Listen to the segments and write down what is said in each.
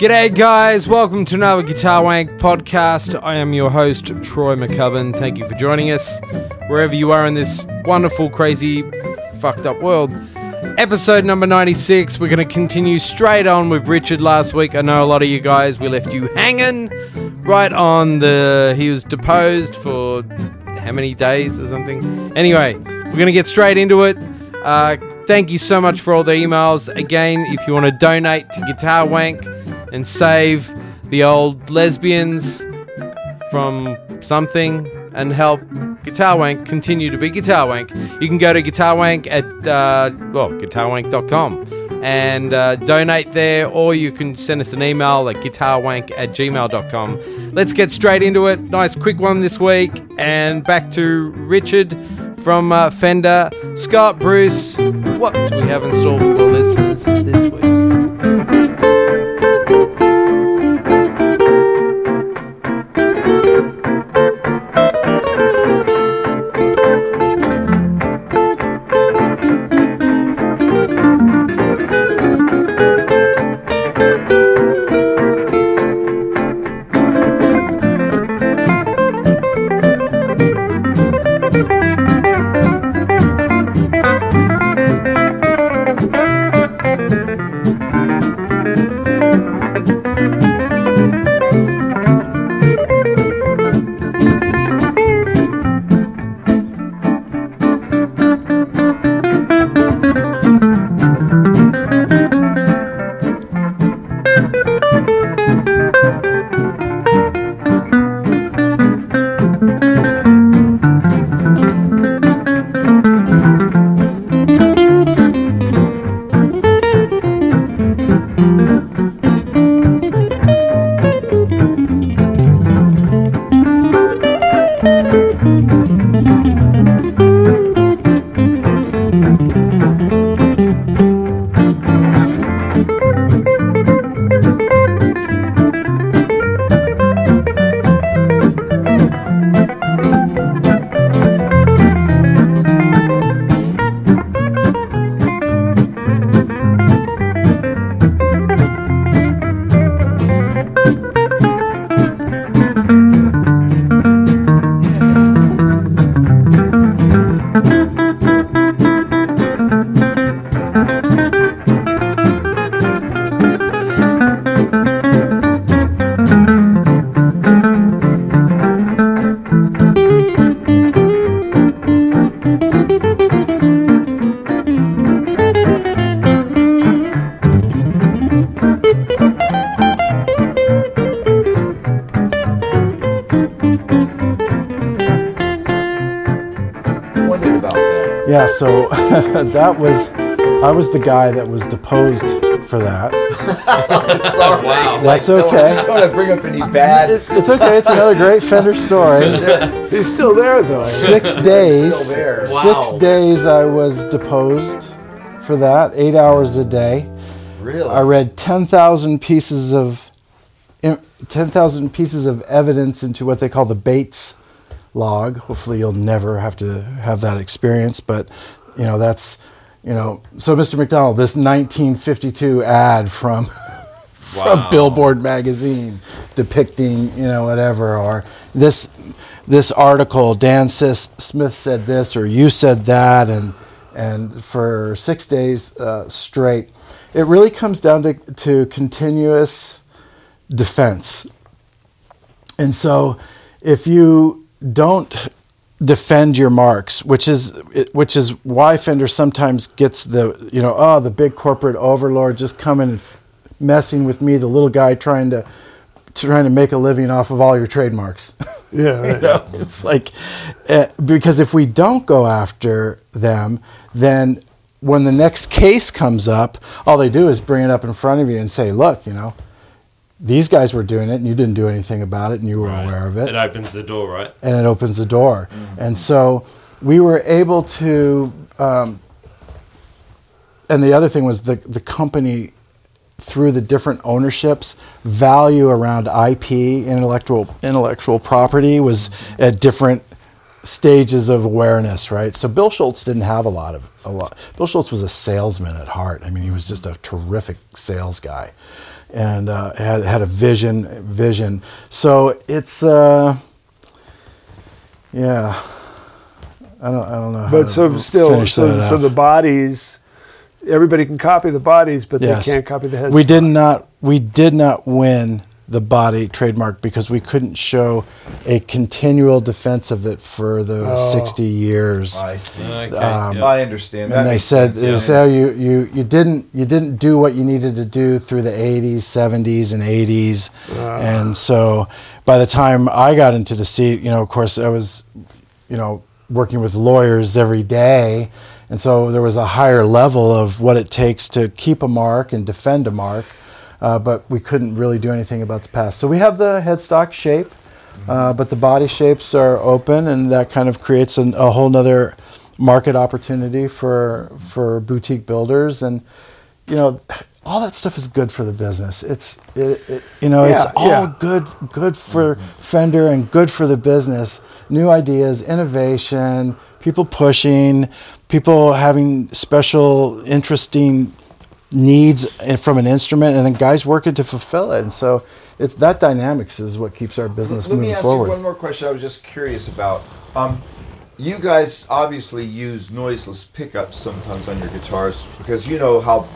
G'day, guys. Welcome to another Guitar Wank podcast. I am your host, Troy McCubbin. Thank you for joining us wherever you are in this wonderful, crazy, fucked up world. Episode number 96. We're going to continue straight on with Richard last week. I know a lot of you guys, we left you hanging right on the. He was deposed for how many days or something? Anyway, we're going to get straight into it. Uh, thank you so much for all the emails. Again, if you want to donate to Guitar Wank and save the old lesbians from something and help Guitar Wank continue to be Guitar Wank, you can go to Guitar Wank at, uh, well, guitarwank.com and uh, donate there, or you can send us an email at guitarwank at gmail.com. Let's get straight into it. Nice quick one this week. And back to Richard from uh, Fender. Scott, Bruce, what do we have in store for the listeners this week? So that was, I was the guy that was deposed for that. Sorry. Wow. That's I okay. I don't want to bring up any bad. It's okay. It's another great Fender story. He's still there though. Six days. Still there. Six Wow. days I was deposed for that. Eight hours a day. Really? I read ten thousand pieces of, ten thousand pieces of evidence into what they call the Bates log. Hopefully, you'll never have to have that experience. But you know, that's you know. So, Mr. McDonald, this 1952 ad from from Billboard magazine depicting you know whatever or this this article Dan Sis- Smith said this or you said that and and for six days uh, straight it really comes down to, to continuous defense and so if you don't defend your marks, which is which is why Fender sometimes gets the you know oh the big corporate overlord just coming and f- messing with me, the little guy trying to trying to make a living off of all your trademarks. Yeah, you know, it's like uh, because if we don't go after them, then when the next case comes up, all they do is bring it up in front of you and say, "Look, you know, these guys were doing it, and you didn't do anything about it, and you were Right. aware of it." It opens the door, right? and it opens the door. And so we were able to, um, and the other thing was the the company through the different ownerships, value around IP, intellectual intellectual property, was at different stages of awareness, right? So Bill Schultz didn't have a lot of a lot. Bill Schultz was a salesman at heart. I mean, he was just a terrific sales guy, and uh, had had a vision. Vision. So it's uh, yeah. I don't. I don't know. how But to so still, finish so, that so the bodies, everybody can copy the bodies, but Yes. they can't copy the heads. We did not. We did not win the body trademark because we couldn't show a continual defense of it for the Oh. 60 years. I see. Okay. Um, yeah. I understand. That and they said, sense, they yeah. said oh, you, you, you didn't you didn't do what you needed to do through the 80s, 70s, and 80s, and so by the time I got into the seat, you know, of course, I was, you know, working with lawyers every day, and so there was a higher level of what it takes to keep a mark and defend a mark, uh, but we couldn't really do anything about the past. So we have the headstock shape. Uh, but the body shapes are open, and that kind of creates an, a whole nother market opportunity for for boutique builders, and you know, all that stuff is good for the business. It's it, it, you know, it's all yeah. good good for Fender and good for the business. New ideas, innovation, people pushing, people having special, interesting needs from an instrument, and then guys working to fulfill it. And so, it's that dynamics is what keeps our business going. Let me moving ask forward. you one more question. I was just curious about. Um, you guys obviously use noiseless pickups sometimes on your guitars because you know how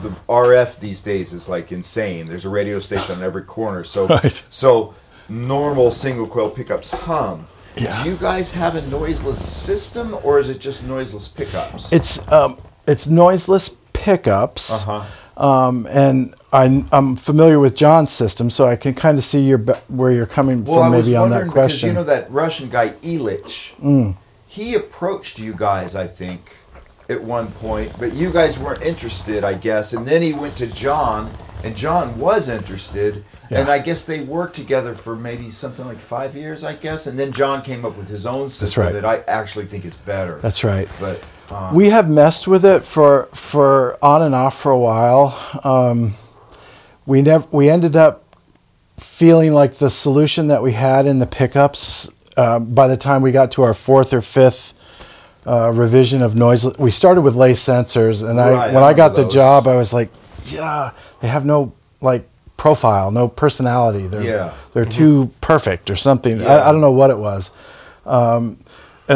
the RF these days is like insane. There's a radio station on every corner, so Right. so normal single coil pickups hum. Yeah. Do you guys have a noiseless system, or is it just noiseless pickups? It's um, it's noiseless pickups, Uh-huh. um, and I, I'm familiar with John's system, so I can kind of see your where you're coming Well, I from was maybe on that because question. you know that Russian guy Ilitch. Mm. He approached you guys, I think, at one point, but you guys weren't interested, I guess. And then he went to John, and John was interested, and I guess they worked together for maybe something like five years, I guess. And then John came up with his own system right. that I actually think is better. That's right. But um, we have messed with it for for on and off for a while. Um, we never we ended up feeling like the solution that we had in the pickups uh, by the time we got to our fourth or fifth uh, revision of noise. We started with Lace Sensors, and I Right, when I I got remember the job, I was like, yeah, they have no like profile, no personality. They're Yeah. they're too perfect or something. Yeah. I, I don't know what it was. Um,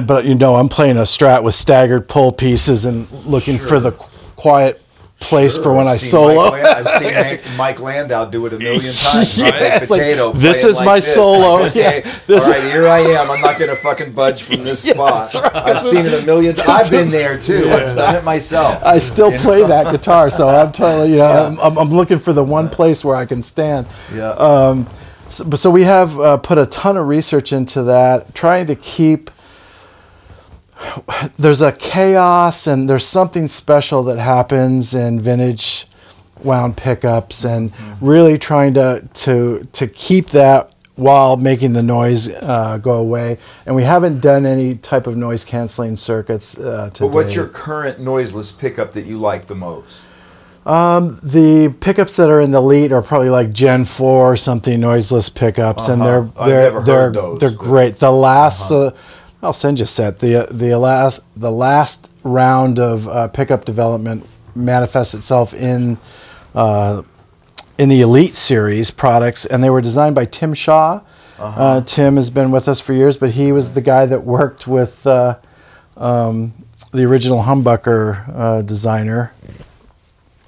but you know, I'm playing a Strat with staggered pole pieces and looking for the qu- quiet place for when I I've seen solo. Mike I've seen Mike, Mike Landau do it a million times. Yeah, it's like, this is like my this. solo. Okay, Yeah, this- all right, here I am. I'm not going to fucking budge from this spot. I've seen it a million times. I've been there too. I've done it myself. I still play that guitar, so I'm totally, you know, I'm, I'm, I'm looking for the one place where I can stand. Yeah. Um, so, so we have uh, put a ton of research into that, trying to keep. There's a chaos and there's something special that happens in vintage wound pickups, and really trying to to to keep that while making the noise uh, go away. And we haven't done any type of noise canceling circuits uh, today. but what's your current noiseless pickup that you like the most? The pickups that are in the lead are probably like Gen Four or something noiseless pickups, and they're Uh-huh. They're they're those, they're Uh-huh. great. The last, uh, I'll send you a set. The the last the last round of uh, pickup development manifests itself in uh, in the Elite series products, and they were designed by Tim Shaw. Uh-huh. uh Tim has been with us for years, but he was the guy that worked with uh, um, the original humbucker uh, designer.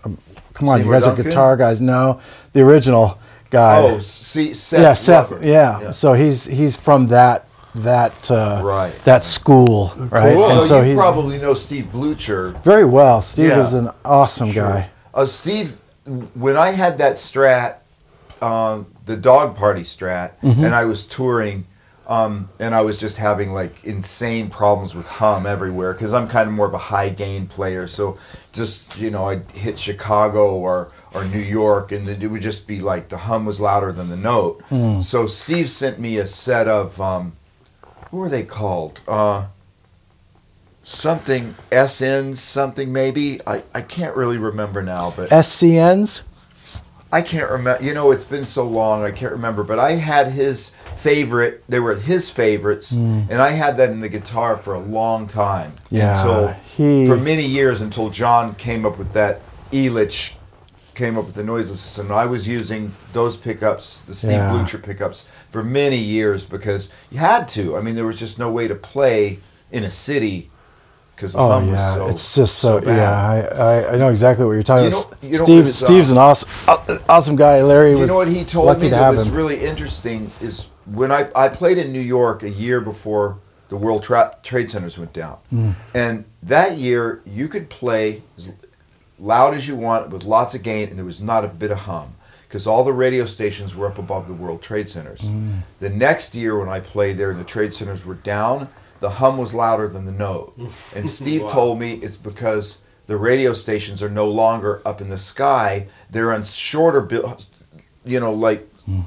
Um, come on, you guys Duncan? are guitar guys. No, the original guy. Oh, see, Seth. yeah, Seth. Lover. Yeah. so he's he's from that that uh, Right. that school, right? Cool. And so, so you he's probably know Steve Blucher. very well. Steve Yeah. is an awesome guy. Uh, Steve, when I had that Strat, um, the Dog Party Strat, Mm-hmm. and I was touring, um, and I was just having like insane problems with hum everywhere because I'm kind of more of a high gain player. So just you know, I'd hit Chicago or or New York, and it would just be like the hum was louder than the note. Mm. So Steve sent me a set of um, what were they called? Uh, something SNs, something maybe. I, I can't really remember now, but SCNs. I can't remember. You know, it's been so long, I can't remember. But I had his favorite. They were his favorites, and I had that in the guitar for a long time. Yeah, until he- for many years until John came up with that Ilitch came up with the noiseless system. I was using those pickups, the Steve Yeah. Blucher pickups, for many years because you had to. I mean, there was just no way to play in a city because the Oh hum yeah, was so. it's just so, bad. yeah. I, I, know exactly what you're talking You about. know- you Steve, what's, uh, Steve's an awesome, awesome guy. Larry You was You know what he told me to that was him. really interesting is when I, I played in New York a year before the World Tra- Trade Centers went down, Hmm. and that year you could play as loud as you want with lots of gain, and there was not a bit of hum because all the radio stations were up above the World Trade Centers. Hmm. The next year when I played there and the trade centers were down, the hum was louder than the note. And Steve told me it's because the radio stations are no longer up in the sky; they're on shorter, buil- you know, like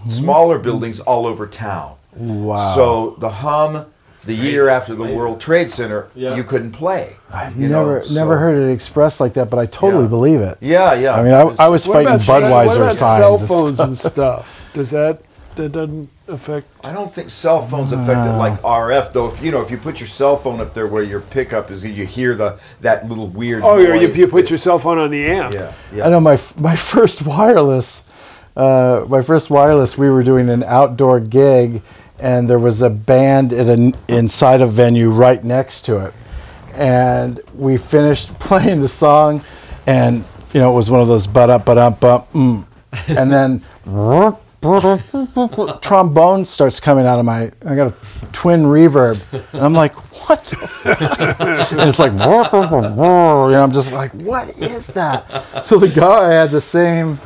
smaller buildings all over town. Wow. So the hum, the year after the World Trade Center, Yeah. you couldn't play. I've you know, never so- never heard it expressed like that, but I totally Yeah. believe it. Yeah, yeah. I mean, I, I was What fighting about, what Budweiser about signs. cell and phones stuff. and stuff? Does that that doesn't affect? I don't think cell phones affect it like RF though. If you know, if you put your cell phone up there where your pickup is, you hear the that little weird. Oh, you, you, you put that- your cell phone on the amp. Yeah, yeah. I know my my first wireless, uh, my first wireless. We were doing an outdoor gig, and there was a band at an inside a venue right next to it, and we finished playing the song, and you know it was one of those but up but up bump, mm. and then. trombone starts coming out of my I got a twin reverb and I'm like what the fuck? and it's like and I'm just like what is that so the guy had the same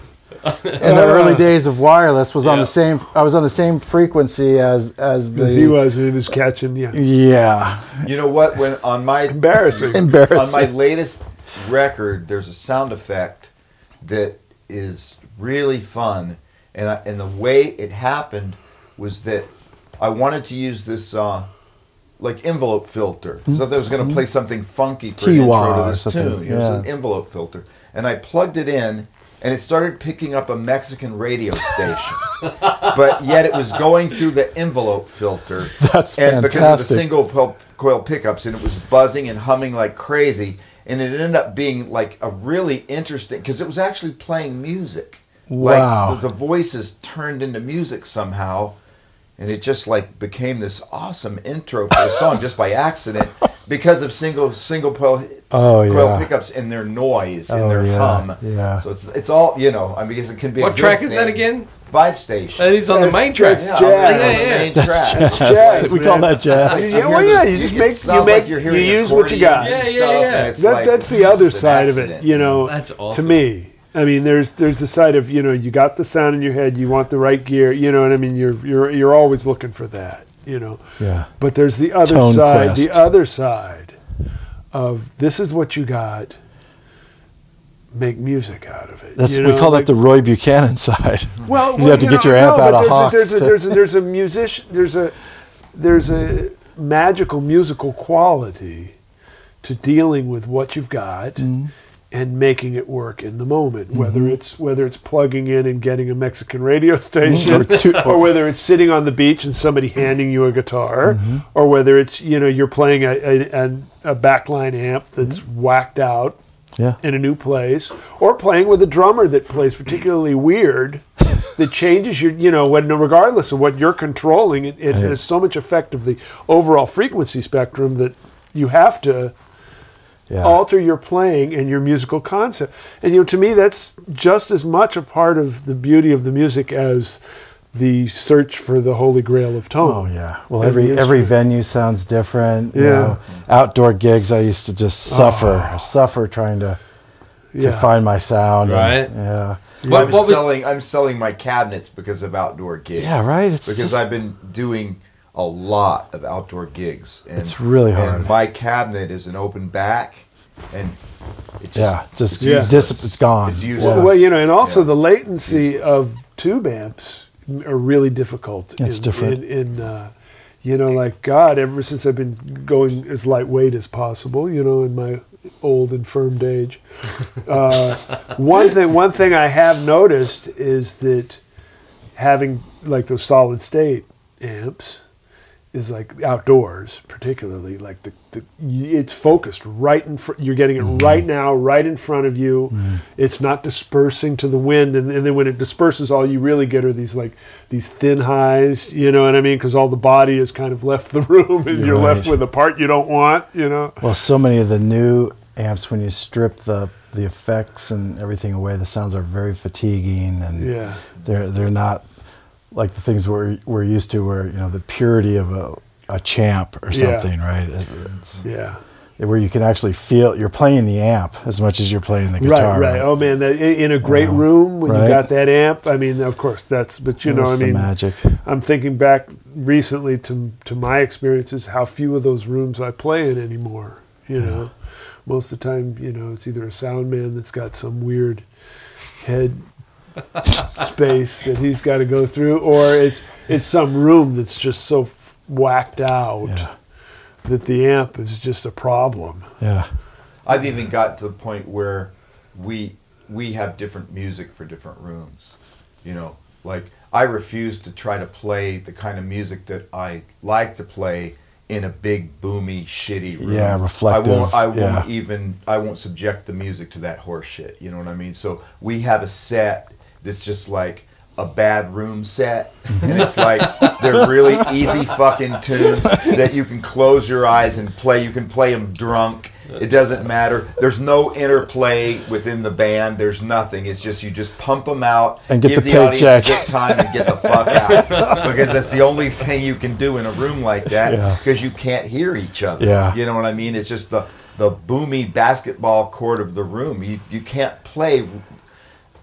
in the early days of wireless was on the same I was on the same frequency as as the As he was, he was catching. Yeah, yeah You know what? When on my embarrassing. embarrassing on my latest record, there's a sound effect that is really fun, and I, and the way it happened was that I wanted to use this uh, like envelope filter. So I thought I was going to play something funky for an Tiwa intro to this something, tune. It was yeah. an envelope filter, and I plugged it in. And it started picking up a Mexican radio station, but yet it was going through the envelope filter That's and because of the single coil pickups, and it was buzzing and humming like crazy, and it ended up being like a really interesting because it was actually playing music. Wow. Like the, the voices turned into music somehow, and it just like became this awesome intro for the song just by accident because of single single coil, Oh, coil yeah. pickups and their noise and Oh, their yeah, hum. yeah. So it's it's all you know. I mean, it can be. What good track is that again? Vibe station. That is on the main track. yeah, on the- jazz. on the Yeah, yeah. That's jazz. jazz, we call that jazz Yeah, well, yeah, you just make- you make- like you're you hearing use what you got. Yeah, yeah, yeah. That, like, that's the other just an side of it, you know. That's awesome. To me, I mean, there's there's the side of you know you got the sound in your head, you want the right gear, you know, and I mean you're you're you're always looking for that, you know. yeah But there's the other Tone side, quest. the other side of this is what you got. Make music out of it. that's you we call like- that the Roy Buchanan side well, you have to get your amp no, out of Hawk there's a, to- there's a, there's a, there's a musician there's a there's a magical musical quality to dealing with what you've got Mm-hmm. And making it work in the moment whether it's whether it's plugging in and getting a Mexican radio station Or two- or whether it's sitting on the beach and somebody handing you a guitar Mm-hmm. or whether it's you know you're playing a, a, a, backline amp that's Mm-hmm. whacked out yeah in a new place, or playing with a drummer that plays particularly weird, that changes your, you know, when regardless of what you're controlling, it, it has so much effect of the overall frequency spectrum that you have to yeah alter your playing and your musical concept. And you know, to me, that's just as much a part of the beauty of the music as the search for the holy grail of tone. Oh yeah. Well, And every every venue sounds different. You Yeah. know, outdoor gigs, I used to just ah. suffer, Oh. suffer trying to to Yeah. find my sound. and- Right. yeah. What, I'm what was, selling. I'm selling my cabinets because of outdoor gigs. Yeah. Right. It's Because just, I've been doing a lot of outdoor gigs. And, It's really and hard. my cabinet is an open back, and it just, yeah. Just it's Yeah. dis- it's gone. It's useless. Well, you know, and also Yeah. the latency Useless. of tube amps are really difficult. It's in, different. In, in uh, you know, like God, ever since I've been going as lightweight as possible, you know, in my old infirmed age. Uh, one thing, one thing I have noticed is that having like those solid state amps is like outdoors, particularly like the, the it's focused right in front. You're getting it Mm-hmm. right now, right in front of you. It's not dispersing to the wind, and, and then when it disperses, all you really get are these like these thin highs. You know what I mean? Because all the body has kind of left the room, and you're left Right. with a part you don't want. You know? Well, so many of the new amps, when you strip the the effects and everything away, the sounds are very fatiguing, and Yeah. they're they're not like the things we're we're used to, where you know the purity of a a champ or Yeah. something, right? It- It's, Yeah. where you can actually feel you're playing the amp as much as you're playing the guitar. Right, guitar. right. Oh man, that, in a great room when you got that amp. I mean, of course, that's. But you know, I the mean, magic. I'm thinking back recently to to my experiences, how few of those rooms I play in anymore. You know, most of the time, you know, it's either a sound man that's got some weird head space that he's got to go through, or it's it's some room that's just so whacked out Yeah. that the amp is just a problem. Yeah. I've even got to the point where we we have different music for different rooms. You know, like I refuse to try to play the kind of music that I like to play in a big boomy shitty room. Yeah, reflective, I won't I won't yeah. even I won't subject the music to that horse shit. You know what I mean? So we have a set that's just like a bad room set and it's like they're really easy fucking tunes that you can close your eyes and play. You can play them drunk. It doesn't matter. There's no interplay within the band. There's nothing. It's just you just pump them out And get give the the, audience paycheck. good time and get the fuck out. Because that's the only thing you can do in a room like that Yeah. because you can't hear each other. Yeah. you know what i mean? It's just the the boomy basketball court of the room. You you can't play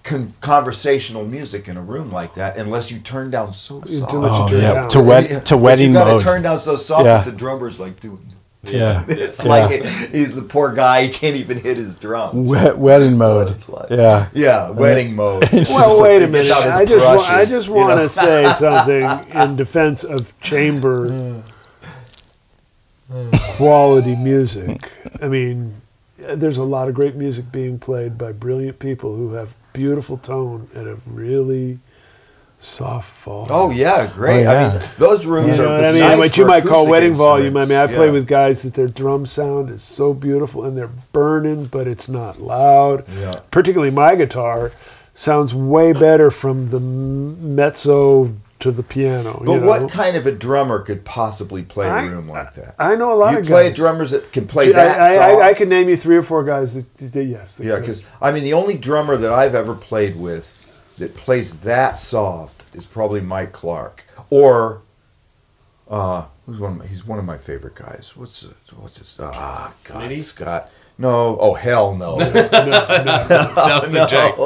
con- conversational music in a room like that unless you turn down so Until soft. you Oh turn yeah, down. to wet to But wedding you gotta mode. turn down so soft Yeah. that the drummer's like doing. Yeah. It's Yeah. like he's the poor guy. He can't even hit his drums. Wet, wedding mode. like- yeah. Yeah, wedding mode. Well, wait a like he minute. gets I his just, wa- I just want to say something in defense of chamber quality music. I mean, there's a lot of great music being played by brilliant people who have beautiful tone and a really soft volume. Oh yeah, great. Oh, I mean, those rooms You know are. what I mean? nice What you might call wedding volume. I mean, I instruments. play Yeah. with guys that their drum sound is so beautiful and they're burning, but it's not loud. Yeah. Particularly my guitar sounds way better from the mezzo to the piano. But you know? what kind of a drummer could possibly play I- a room like that? I know a lot of guys. you of play guys. drummers that can play I, that I, soft. I, I can name you three or four guys that, that yes. that Yeah, because I mean, the only drummer that I've ever played with that plays that soft is probably Mike Clark, or uh, who's one of my, he's one of my favorite guys. What's uh, what's his ah God Smitty? Scott? No, oh hell no, that was a joke.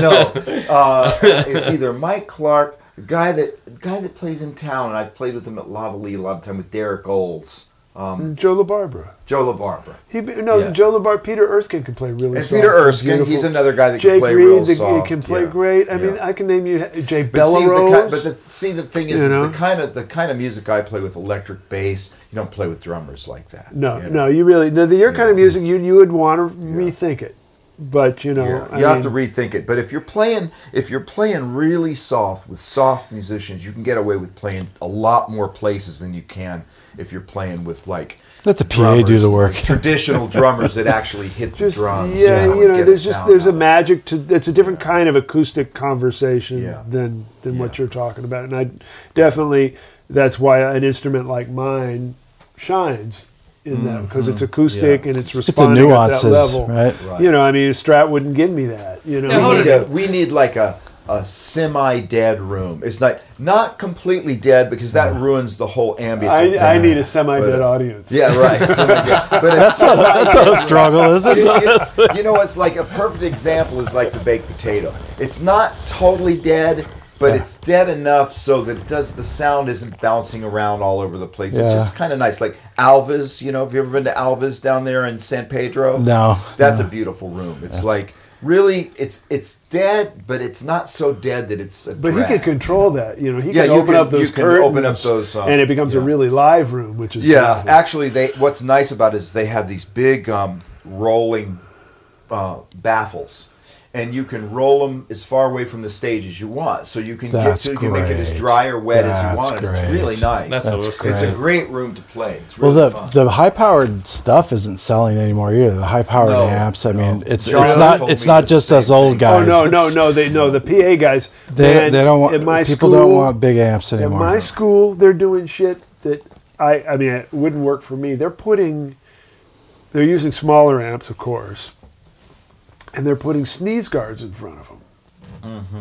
no. Uh, it's either Mike Clark, the guy that guy that plays in town, and I've played with him at La Ve Lee a lot of time with Derek Olds, um, Joe LaBarbera. Joe LaBarbera. He no Yeah. Joe LaBarbera. Peter Erskine can play really. And soft Peter Erskine, beautiful. he's another guy that can Jake play Reed real that soft. can play yeah. great. I mean, I can name you Jay But see, the but the, see, the thing is, is the kind of the kind of music I play with electric bass. You don't play with drummers like that. no, you know? no, you really no, the, your kind of music you you would want to rethink it, but you know, Yeah, I you have to rethink it. But if you're playing, if you're playing really soft with soft musicians, you can get away with playing a lot more places than you can if you're playing with like. Let the PA do the work. Traditional drummers that actually hit the drums. yeah, and you know, there's just sound there's a magic to it's a different kind of acoustic conversation Yeah. than than what you're talking about, and I definitely that's why an instrument like mine shines in that because it's acoustic Mm-hmm. Yeah. and it's It's the responding at that level. right? Right. You know, I mean, Strat wouldn't give me that. You know, Yeah, we need, a, we need like a, a semi-dead room. It's not not completely dead because that ruins the whole ambience. I, I need a semi-dead But, audience. Yeah, right. semi-dead. But it's, That's not a struggle, is it? you, you- you know, it's like a perfect example is like the baked potato. It's not totally dead, but it's dead enough so that does the sound isn't bouncing around all over the place. It's just kind of nice, like Alva's. You know, have you ever been to Alva's down there in San Pedro? No. That's a beautiful room. It's like really, it's it's dead, but it's not so dead that it's. A But he can control that. You know, he Yeah, can you open can- up those you can curtains, open up those, um, and it becomes a really live room, which is Yeah, beautiful. actually, they what's nice about it is they have these big um, rolling uh, baffles, and you can roll them as far away from the stage as you want. So you can That's get to you can make it as dry or wet as you want. and It's really nice. That's That's awesome. It's a great. great room to play. It's Well, really the fun. the high powered stuff isn't selling anymore either. The high powered No, amps. I no. mean, it's John it's not it's not just same us old thing. guys. Oh no, no, no! They no the PA guys. They, man, they don't want my people school, don't want big amps At anymore. my school, they're doing shit that I I mean it wouldn't work for me. They're putting, they're using smaller amps, of course, and they're putting sneeze guards in front of them. Mm-hmm.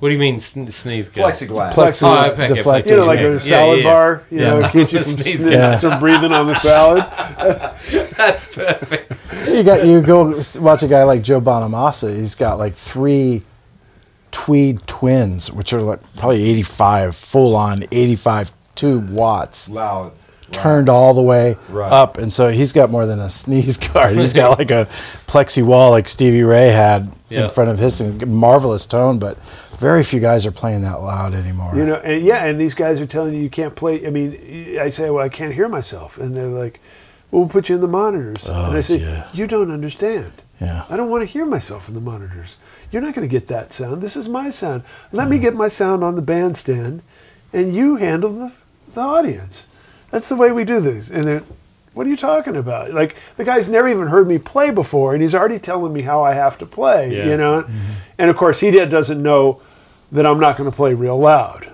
What do you mean sn- sneeze guard? Plexiglass. Plexi- Oh, okay, okay, deflecting. You know, like Yeah, a yeah, salad yeah. bar. You Yeah. know, keeps you from, Sneeze sne- guard. from breathing on the salad. That's perfect. you got you go s- watch a guy like Joe Bonamassa. He's got like three Tweed twins, which are like probably 85 full on 85 tube watts. Loud. Turned all the way Right. up, and so he's got more than a sneeze guard. He's got like a plexi wall, like Stevie Ray had Yeah. in front of his thing. Marvelous tone, but very few guys are playing that loud anymore. You know, and yeah, and these guys are telling you you can't play. I mean, I say, well, I can't hear myself, and they're like, well, we'll put you in the monitors. Oh, and I say, yeah. you don't understand. Yeah. I don't want to hear myself in the monitors. You're not going to get that sound. This is my sound. Let me get my sound on the bandstand, and you handle the, the audience. That's the way we do this. And then, what are you talking about? Like the guy's never even heard me play before, and he's already telling me how I have to play. Yeah. You know, mm-hmm. and of course he doesn't know that I'm not going to play real loud.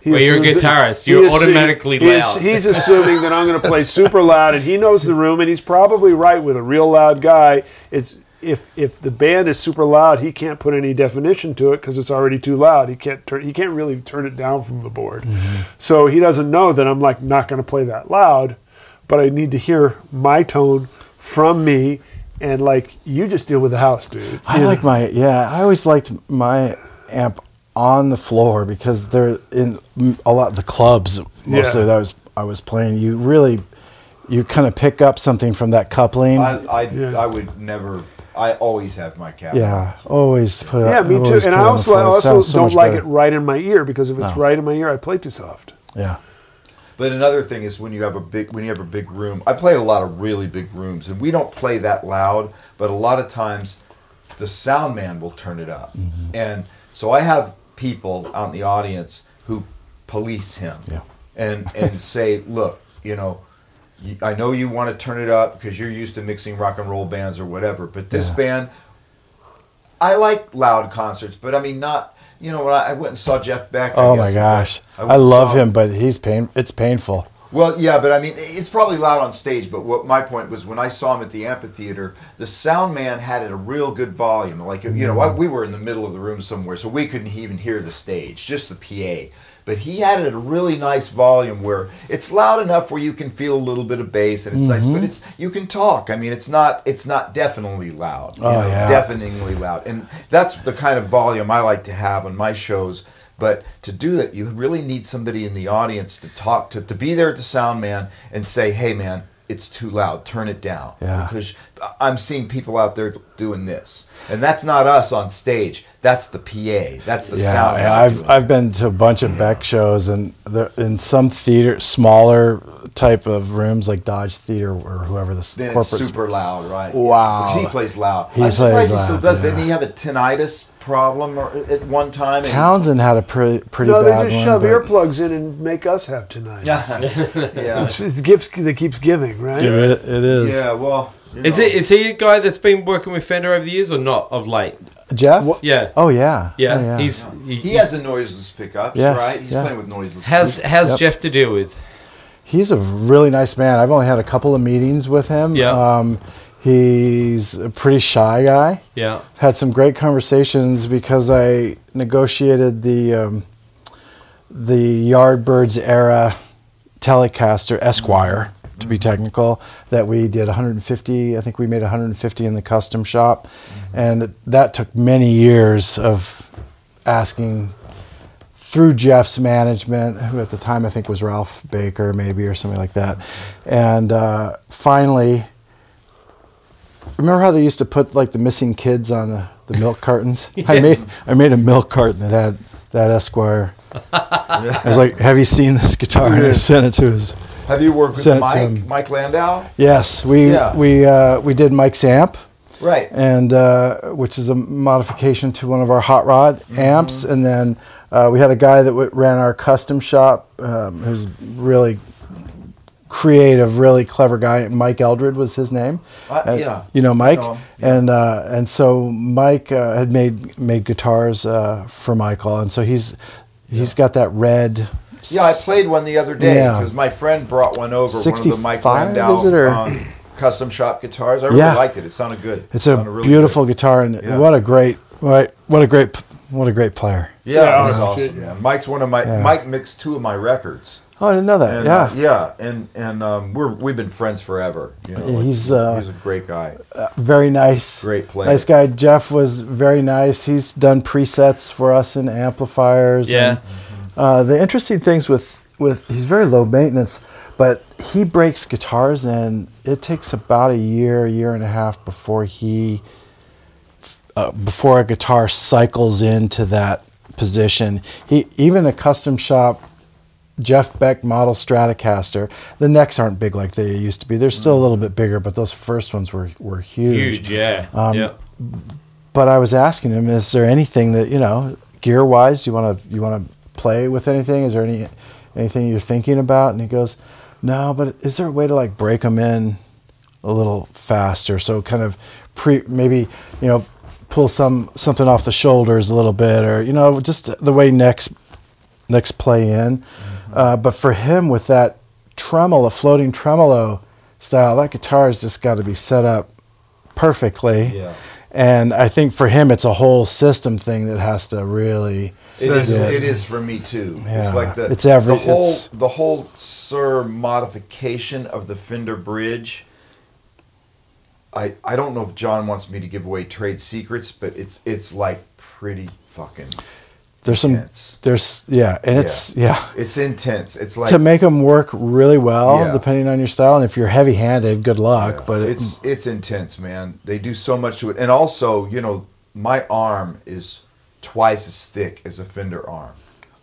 He Well, you're a guitarist. You're assu- automatically loud. he's assuming that I'm going to play super loud, and he knows the room, and he's probably right with a real loud guy. It's if if the band is super loud, he can't put any definition to it because it's already too loud. He can't turn. He can't really turn it down from the board. Mm-hmm. So he doesn't know that I'm like not going to play that loud, but I need to hear my tone from me. And like you just deal with the house, dude. I You like know? my yeah. I always liked my amp on the floor because they're in m- a lot of the clubs mostly Yeah. that I was I was playing. You really you kind of pick up something from that coupling. I, I, Yeah. I would never. I always have my cap. yeah, always put it. Yeah, me too. And I it on the also. I also so don't much like better. it right in my ear because if it's No. right in my ear, I play too soft. Yeah, But another thing is when you have a big when you have a big room. I played a lot of really big rooms, and we don't play that loud. But a lot of times, the sound man will turn it up, Mm-hmm. and so I have people out in the audience who police him, Yeah. and and say, look, you know. I know you want to turn it up because you're used to mixing rock and roll bands or whatever, but this Yeah. band, I like loud concerts, but I mean not. You know, when I, I went and saw Jeff Beck. I Oh my gosh, the- I, love him, but he's pain. It's painful. Well, yeah, but I mean, it's probably loud on stage. But what my point was when I saw him at the amphitheater, the sound man had it a real good volume. Like you know, I, we were in the middle of the room somewhere, so we couldn't even hear the stage, just the PA. But he had it a really nice volume where it's loud enough where you can feel a little bit of bass and it's nice, but mm-hmm. it's you can talk. I mean, it's not it's not definitely loud. Oh, know, yeah. deafeningly loud, and that's the kind of volume I like to have on my shows. But to do that, you really need somebody in the audience to talk to, to be there at the sound man and say, "Hey, man, it's too loud. Turn it down." Yeah. Because I'm seeing people out there doing this, and that's not us on stage. That's the PA. That's the Yeah, sound. yeah, I've doing. I've been to a bunch of Beck shows, and there, in some theater, smaller type of rooms like Dodge Theater or whoever the Then it's corporate. super loud, right? Wow. Because he plays loud. He I'm plays surprised he still loud, does. yeah. Didn't he have a tinnitus problem or, at one time? Townshend had a pretty pretty No, they bad just one. shove but- earplugs in and make us have tonight. yeah. It's, it's the gifts that keeps giving, right? Yeah, it, it is. Yeah. Well. you Is it is he a guy that's been working with Fender over the years or not of late? Jeff. Yeah. Oh yeah. Yeah, Oh, yeah. he's he, He has the noiseless pickups, Yes, right? He's yeah. playing with noiseless. how's how's Yep. Jeff to deal with? He's a really nice man. I've only had a couple of meetings with him. Yeah. Um, he's a pretty shy guy. Yeah, Had some great conversations because I negotiated the um, the Yardbirds era Telecaster Esquire to be technical that we did 150 i think we made 150 in the custom shop. And that took many years of asking through jeff's management who at the time i think was ralph baker maybe or something like that. And uh, finally remember how they used to put like the missing kids on the, the milk cartons i made i made a milk carton that had that esquire i was like have you seen this guitar and i sent it to his Have you worked with Sent it to Mike? him. Mike Landau? Yes, we Yeah. we uh, we did Mike's amp, Right. and uh, which is a modification to one of our hot rod amps. And then uh, we had a guy that w- ran our custom shop, um, who's really creative, really clever guy. Mike Eldred was his name. Uh, yeah. you know Mike, I know yeah. and uh, and so Mike uh, had made made guitars uh, for Michael, and so he's he's got that red. Yeah, I played one the other day Yeah. because my friend brought one over. One of the Mike 65, Landau is it, or- um, custom shop guitars. I really Yeah. liked it. It sounded good. It's a Sounded really beautiful good. guitar, and Yeah. what a great what what a great what a great player. Yeah, Yeah, it was awesome. shit, man. Mike's one of my. Yeah. Mike mixed two of my records. Oh, I didn't know that. And, yeah. uh, yeah, and and um, we're we've been friends forever. You know, like, He's, uh, he's a great guy. very nice. Great player. Nice guy. Jeff was very nice. He's done presets for us in amplifiers. Yeah. and, uh, the interesting things with with he's very low maintenance, but he breaks guitars, and it takes about a year, year and a half before he uh, before a guitar cycles into that position. He even a custom shop. Jeff Beck model Stratocaster. The necks aren't big like they used to be. They're still a little bit bigger, but those first ones were were Huge, Huge, yeah. Um, yeah. but I was asking him, is there anything that you know, gear wise, you want to you want to play with anything? Is there any anything you're thinking about? And he goes, no, but is there a way to like break them in a little faster? So kind of pre maybe you know pull some something off the shoulders a little bit, or you know just the way necks necks play in. Uh, but for him, with that tremolo, a floating tremolo style, that guitar has just got to be set up perfectly. Yeah. And I think for him, it's a whole system thing that has to really. It is. It is for me too. Yeah. It's like the It's every- the whole it's- the whole Sir modification of the Fender Bridge. I I don't know if John wants me to give away trade secrets, but it's it's like pretty fucking. There's some. Intense. There's yeah, and it's yeah. It's intense. It's like to make them work really well, Yeah. depending on your style, and if you're heavy-handed, good luck. Yeah, but it, it's it's intense, man. They do so much to it, and also, you know, my arm is twice as thick as a Fender arm.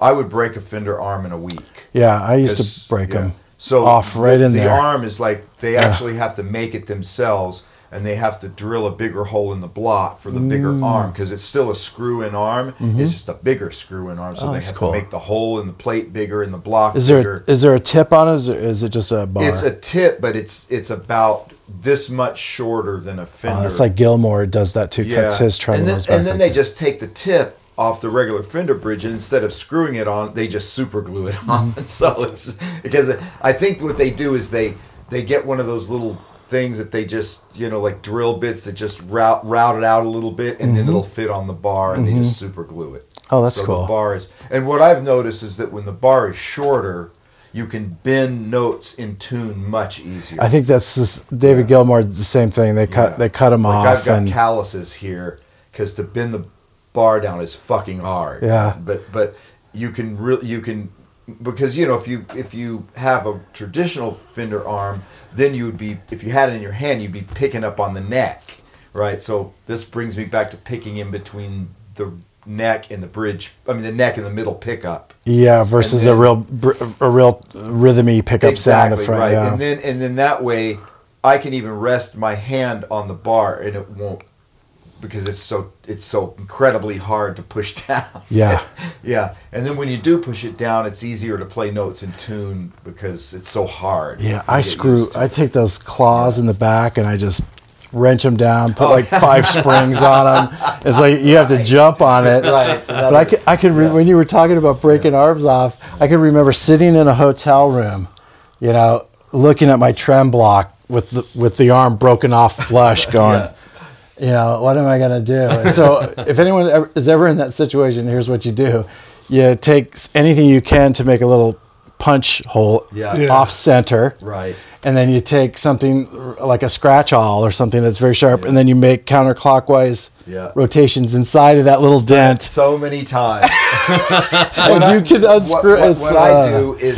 I would break a Fender arm in a week. yeah, I used to break yeah. them So off right the, in the there. arm is like they actually have to make it themselves, and they have to drill a bigger hole in the block for the bigger Mm. arm because it's still a screw-in arm. It's just a bigger screw-in arm, so Mm-hmm. Oh, they have cool. to make the hole in the plate bigger and the block Is there bigger. is there a tip on it? Is, there, is it just a bar? it's a tip, but it's it's about this much shorter than a Fender. Oh, it's like Gilmour does that too. Cuts his and then, and then they that. just take the tip off the regular fender bridge, and instead of screwing it on, they just super glue it on. Mm-hmm. so it's because I think what they do is they they get one of those little things that they just you know like drill bits that just route route it out a little bit, and then it'll fit on the bar, and they just super glue it. Mm-hmm. Oh, that's so cool. The bar is, and what I've noticed is that when the bar is shorter. You can bend notes in tune much easier. I think that's this, David Gilmour. did The same thing. They cut Yeah. they cut him like off I've got and calluses here because to bend the bar down is fucking hard. Yeah. But but you can really you can because you know if you if you have a traditional fender arm, then you would be if you had it in your hand, you'd be picking up on the neck, right? So this brings me back to picking in between the neck and the bridge. I mean the neck and the middle pickup. yeah, versus and a real a real rhythmy pickup sound up front. right. Yeah. And then and then that way, I can even rest my hand on the bar and it won't because it's so it's so incredibly hard to push down. Yeah. yeah. And then when you do push it down, it's easier to play notes in tune because it's so hard. Yeah, I screw. I take those claws in the back and I just wrench them down. Put Oh. like five springs on them. It's like you have to jump on it. Right, But I could, I could re- when you were talking about breaking arms off, I could remember sitting in a hotel room, you know, looking at my trem block with the with the arm broken off flush, going. You know, what am I going to do? And so, if anyone ever, is ever in that situation, here's what you do: you take s- anything you can to make a little punch hole Yeah. Yeah. off center, Right. and then you take something like a scratch awl or something that's very sharp, and then you make counterclockwise Yeah. rotations inside of that little dent. So many times. And What you I- can what- unscrew. What, it's, what uh, I do is.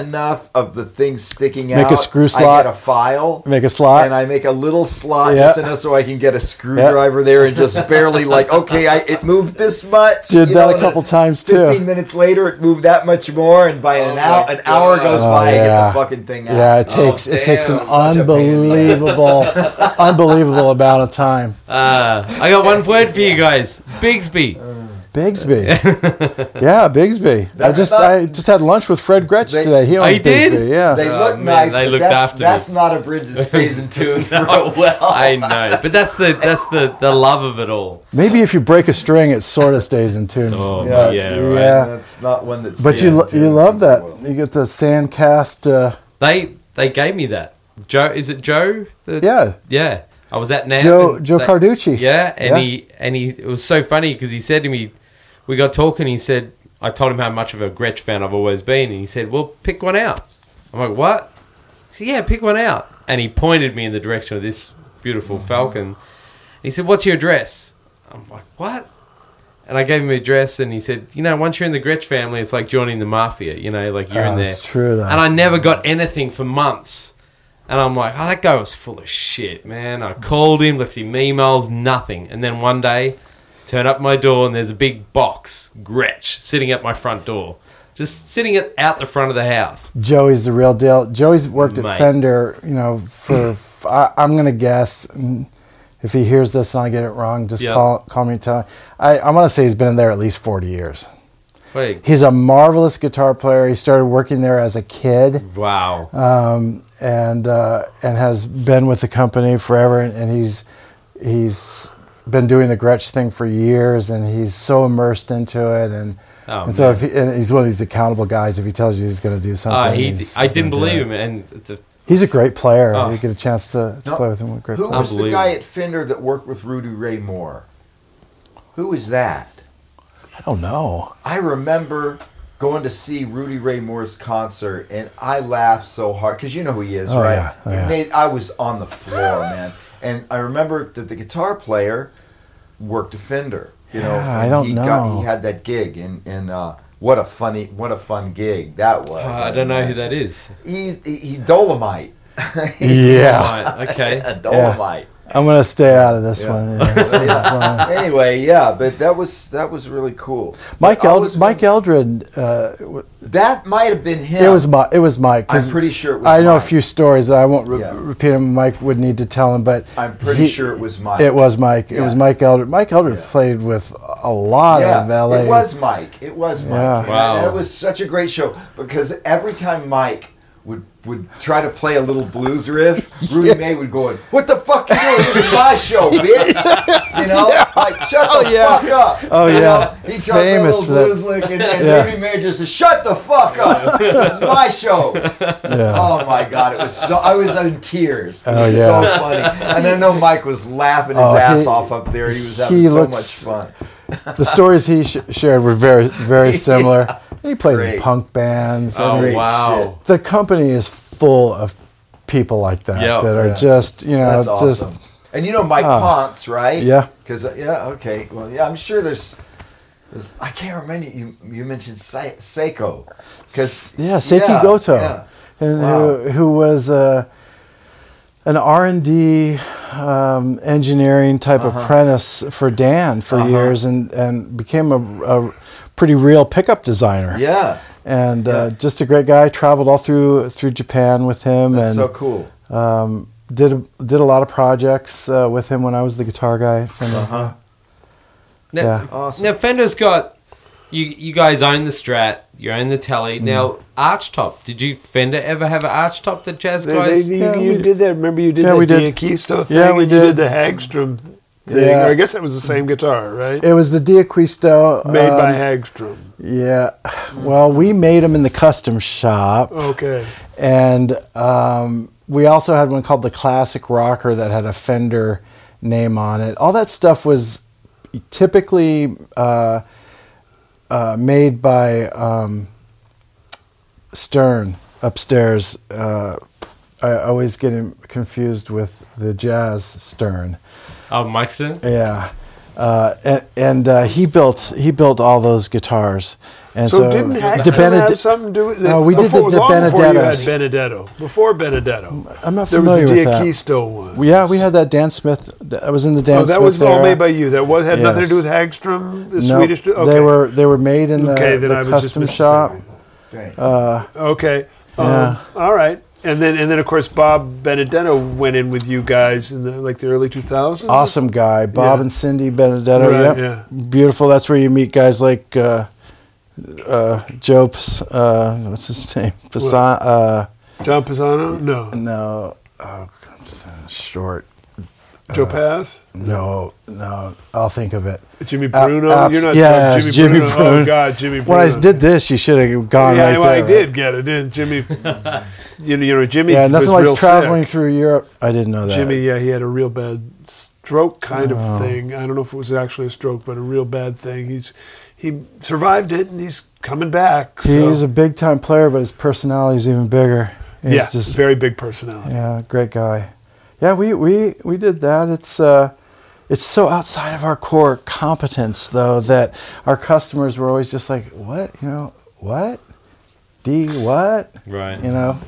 Enough of the thing sticking Make out, a screw I slot. get a file. Make a slot. and I make a little slot Yeah. just enough so I can get a screwdriver there and just barely like, okay, I, it moved this much. Did you that a couple then times, too. Fifteen minutes later, it moved that much more, and by an Oh hour, my an hour goes Oh, by, I get yeah. the fucking thing out. Yeah, it takes it takes an damn. Such a pain in the ass. unbelievable, unbelievable amount of time. Uh, I got one point for you guys. Bigsby. Bigsby, yeah, Bigsby. I just not- I just had lunch with Fred Gretsch They- today. He Oh, owns you did? Bigsby. Yeah, They Oh, look man, nice. they looked that's, after me. That's not a bridge that stays in tune real well. I know, but that's the that's the the love of it all. maybe if you break a string, it sort of stays in tune. Oh Yeah. yeah, right. Yeah. That's not one that's. But you lo- you love that. You get the sand cast. Uh, They they gave me that. Joe, is it Joe? The- yeah, yeah. I was at NAMM. Joe Joe they- Carducci. Yeah, and Yeah. he and he it was so funny because he said to me, we got talking. He said, I told him how much of a Gretsch fan I've always been, and he said, well, pick one out. I'm like, what? He said, yeah, pick one out. And he pointed me in the direction of this beautiful Mm-hmm. falcon. He said, what's your address? I'm like, what? And I gave him the address, and he said, you know, once you're in the Gretsch family, it's like joining the mafia. You know, like you're Oh, in there. it's true, though. And I never got anything for months. And I'm like, oh, that guy was full of shit, man. I called him, left him emails, nothing. And then one day, turn up my door, and there's a big box, Gretsch, sitting at my front door. Just sitting at, out the front of the house. Joey's the real deal. Joey's worked at Fender, you know, for I, am gonna guess. mm, If he hears this and I get it wrong, just Yeah. call call me and tell me. I, I'm gonna say he's been in there at least 40 years. Wait, He's a marvelous guitar player. He started working there as a kid, wow. um, and uh, and has been with the company forever. And, and he's he's been doing the Gretsch thing for years, and he's so immersed into it. And Oh, and so man. if he, and he's one of these accountable guys. If he tells you he's going to do something, Ah, he, he's- I he's didn't believe him. And the, He's a great player. Oh. You get a chance to, to No, play with him. Great Who player. was the guy at Fender that worked with Rudy Ray Moore? Who is that? I don't know. I remember going to see Rudy Ray Moore's concert, and I laughed so hard because you know who he is, Oh, right? yeah. Oh, yeah. made I was on the floor, man. And I remember that the guitar player worked a Fender. You know, Yeah, I don't he know. he had that gig, and and uh, what a funny, what a fun gig that was. Ah, I don't know who that is. He he, he Dolomite. Yeah, Right, okay. a Dolomite. I'm gonna stay out of this Yeah. one. Yeah. Yeah. anyway, yeah, but that was that was really cool. Mike But I Eld- Mike Eldred. Uh, w- That might have been him. It was Mi- It was Mike. 'cause I'm pretty sure it was I know Mike. a few stories that I won't re- Yeah. repeat them. Mike would need to tell them, but I'm pretty he- sure it was Mike. It was Mike. It was Mike Eldred. Mike Eldred Yeah. played with a lot yeah, of LA. It was Mike. It was Mike. Yeah. Wow. That, that was such a great show because every time Mike would try to play a little blues riff, Rudy Ray would go, in, "What the fuck you doing? This is my show, bitch!" You know, like shut the oh, yeah. fuck up. Oh, You yeah. know? he tried Famous a little blues lick, and, and Yeah. Rudy Ray just said, "Shut the fuck up! This is my show." Yeah. Oh my god, it was so I was in tears. Oh, it Oh, was yeah. so funny. And I know Mike was laughing his Oh, he- ass off up there. He was having he so looks- much fun. the stories he sh- shared were very, very similar. He played in punk bands. I Oh, mean, Great wow. the company is full of people like that Yeah. that are Yeah. just you know That's just awesome. And you know Mike Ah. Ponce, right? Yeah. Because yeah, okay. Well, yeah, I'm sure there's. there's I can't remember you. You mentioned Se- Seiko. Because yeah Seiki Goto, Yeah. and Wow. who, who was uh, an R and D um, engineering type apprentice for Dan for Uh-huh. years, and and became a, a pretty real pickup designer. Yeah. and uh, just a great guy. Traveled all through through Japan with him, That's and so cool. um, did a, did a lot of projects uh, with him when I was the guitar guy. From Uh huh. Now, Yeah. Awesome. now Fender's got you. You guys own the Strat. You own the Tele. Mm. Now Archtop. Did you Fender ever have an Archtop that jazz They, guys? they, you, Yeah, you did that. Remember, you did Yeah, the we did. D'Aquisto thing. Yeah, we and You did. did the Hagstrom thing. Yeah. I guess it was the same guitar, right? It was the D'Aquisto. Made by um, Hagstrom. Yeah. Well, we made them in the custom shop, Okay. and um, we also had one called the Classic Rocker that had a Fender name on it. All that stuff was typically uh, uh, made by um, Stern upstairs. Uh, I always get him confused with the jazz Stern. Oh, Mike Stern? Yeah, uh, and, and uh, he built he built all those guitars. And So, so, didn't Hackman Bened- have something to do with it? No, we did the Before- De long Before you had Benedettos. Benedetto. Before Benedetto. I'm not There familiar was the with that. D'Aquisto one. Yeah, we had that Dan Smith. That was in the Dan Oh, that Smith was all era. made by you. That was had nothing to do with Hagstrom, the no, Swedish. Okay. They were they were made in the, okay. The custom shop. Thanks. Uh, Okay. Um, Yeah. all right. And then and then of course Bob Benedetto went in with you guys in the like the early 2000s. awesome guy, Bob Yeah. and Cindy Benedetto. Right, yep. yeah. beautiful. That's where you meet guys like uh, uh, Joe. Uh, what's his name? Pasan. Uh, John Pisano? No. no, oh, short. Joe uh, Pass? No, no. I'll think of it. Jimmy Ab- Bruno? abs- You're not yes, Jimmy, Jimmy Bruno. Bruno. Oh God, Jimmy Bruno. When I did this, you should have gone yeah, right well, there. I did get it. Didn't Jimmy? you know, you know, Jimmy. Yeah, nothing like traveling sick. through Europe. I didn't know that. Jimmy, yeah, he had a real bad stroke kind Oh. of thing. I don't know if it was actually a stroke, but a real bad thing. He's he survived it, and he's coming back. He's a big time player, but his personality is even bigger. He's yeah, just very big personality. yeah, great guy. Yeah, we we we did that. It's uh, it's so outside of our core competence though that our customers were always just like, what, you know, what, D, what, Right. you know.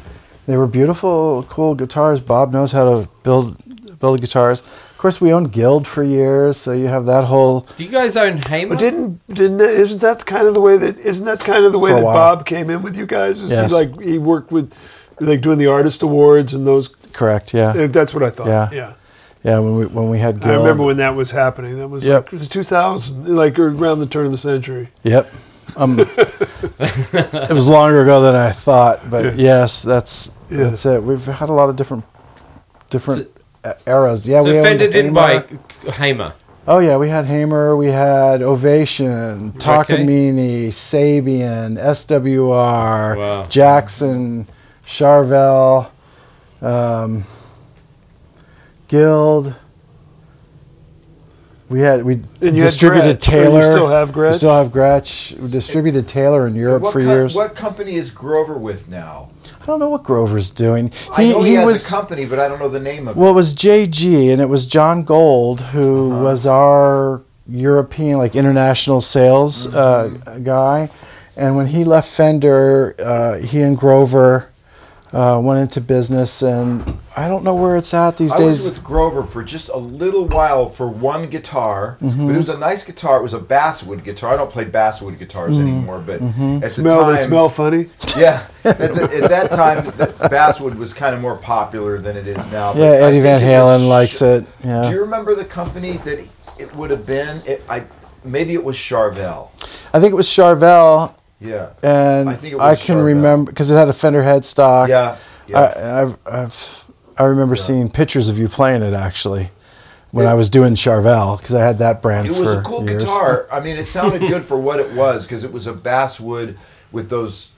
They were beautiful, cool guitars. Bob knows how to build build guitars. Of course, we owned Guild for years, so you have that whole Do you guys own Hamer? But didn't didn't that, isn't that kind of the way that isn't that kind of the way that while. Bob came in with you guys? Is Yes. he like he worked with like doing the artist awards and those. Correct. Yeah, uh, That's what I thought. Yeah. yeah. yeah. When we when we had Guild, I remember when that was happening. That was Yep. like the 2000, like around the turn of the century. Yep. Um, it was longer ago than I thought, but yes, that's Yeah. that's it. We've had a lot of different different uh eras. Yeah, so we Fender owned didn't Hamer. Oh yeah, we had Hamer, we had Ovation, Takamine, Sabian, SWR, Wow. Jackson, Charvel, um, Guild. We had we And you had distributed Gretsch, or you Taylor. still have We still have Gretsch. We distributed Taylor in Europe for co- years. what company is Grover with now? I don't know what Grover's doing. I know he, has was a company, but I don't know the name of well, it. it was JG, and it was John Gold who Uh-huh. was our European, like international sales uh, Mm-hmm. guy. And when he left Fender, uh, he and Grover uh, went into business, and I don't know where it's at these I days. I was with Grover for just a little while for one guitar, Mm-hmm. but it was a nice guitar. It was a basswood guitar. I don't play basswood guitars Mm-hmm. anymore, but at the time, they smell funny. yeah, at, the, at that time, the basswood was kind of more popular than it is now. yeah, Eddie Van think it was Halen Sh- likes it. Do you remember the company that it would have been? It, I maybe it was Charvel. I think it was Charvel, Yeah, and I think it I can remember because it had a Fender headstock. yeah, yeah. I, I've, I've, I remember seeing pictures of you playing it actually when I was doing Charvel because I had that brand It was for a cool years. guitar. I mean, it sounded good for what it was because it was a basswood with those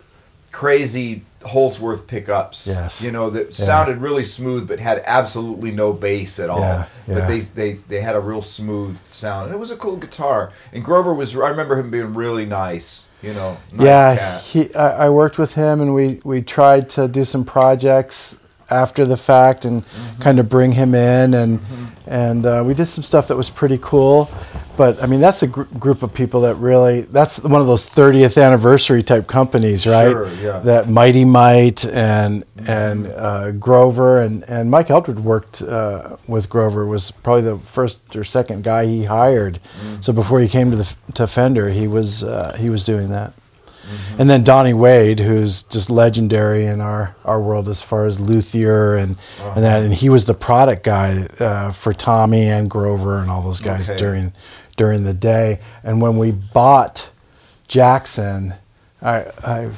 crazy Holdsworth pickups. Yes. You know, that sounded really smooth but had absolutely no bass at all. Yeah, But they, they, they had a real smooth sound. And it was a cool guitar. And Grover was, I remember him being really nice. You know, nice yeah, cat. he, I, I worked with him and we, we tried to do some projects after the fact and Mm-hmm. kind of bring him in and and uh, we did some stuff that was pretty cool. But I mean, that's a gr- group of people that really that's one of those 30th anniversary type companies, right? Sure, yeah. That Mighty Mite and and uh, Grover and and Mike Eldred worked uh, with Grover was probably the first or second guy he hired. So before he came to the to Fender, he was uh, he was doing that. And then Donnie Wade, who's just legendary in our, our world as far as luthier and and that, and he was the product guy uh, for Tommy and Grover and all those guys Okay. during during the day. And when we bought Jackson, I I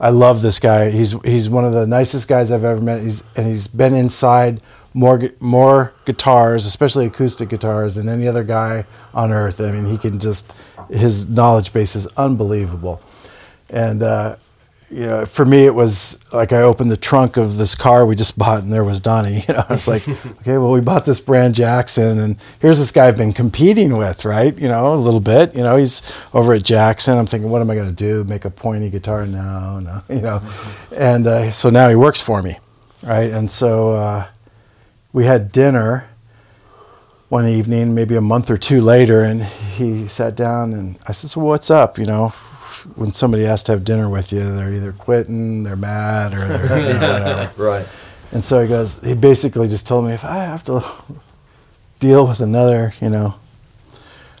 I love this guy. He's he's one of the nicest guys I've ever met. He's and he's been inside more more guitars, especially acoustic guitars, than any other guy on earth. I mean, he can just his knowledge base is unbelievable. And uh, you know, for me, it was like I opened the trunk of this car we just bought, and there was Donnie. You know, I was like, okay, well, we bought this brand Jackson, and here's this guy I've been competing with, right? You know, a little bit. You know, he's over at Jackson. I'm thinking, what am I going to do? Make a pointy guitar? No, no. You know, and uh, so now he works for me, right? And so uh, we had dinner one evening, maybe a month or two later, and he sat down and I said, "So what's up?" You know, when somebody has to have dinner with you, they're either quitting, they're mad, or they're you know, whatever. Right. And so he goes, he basically just told me if I have to deal with another, you know,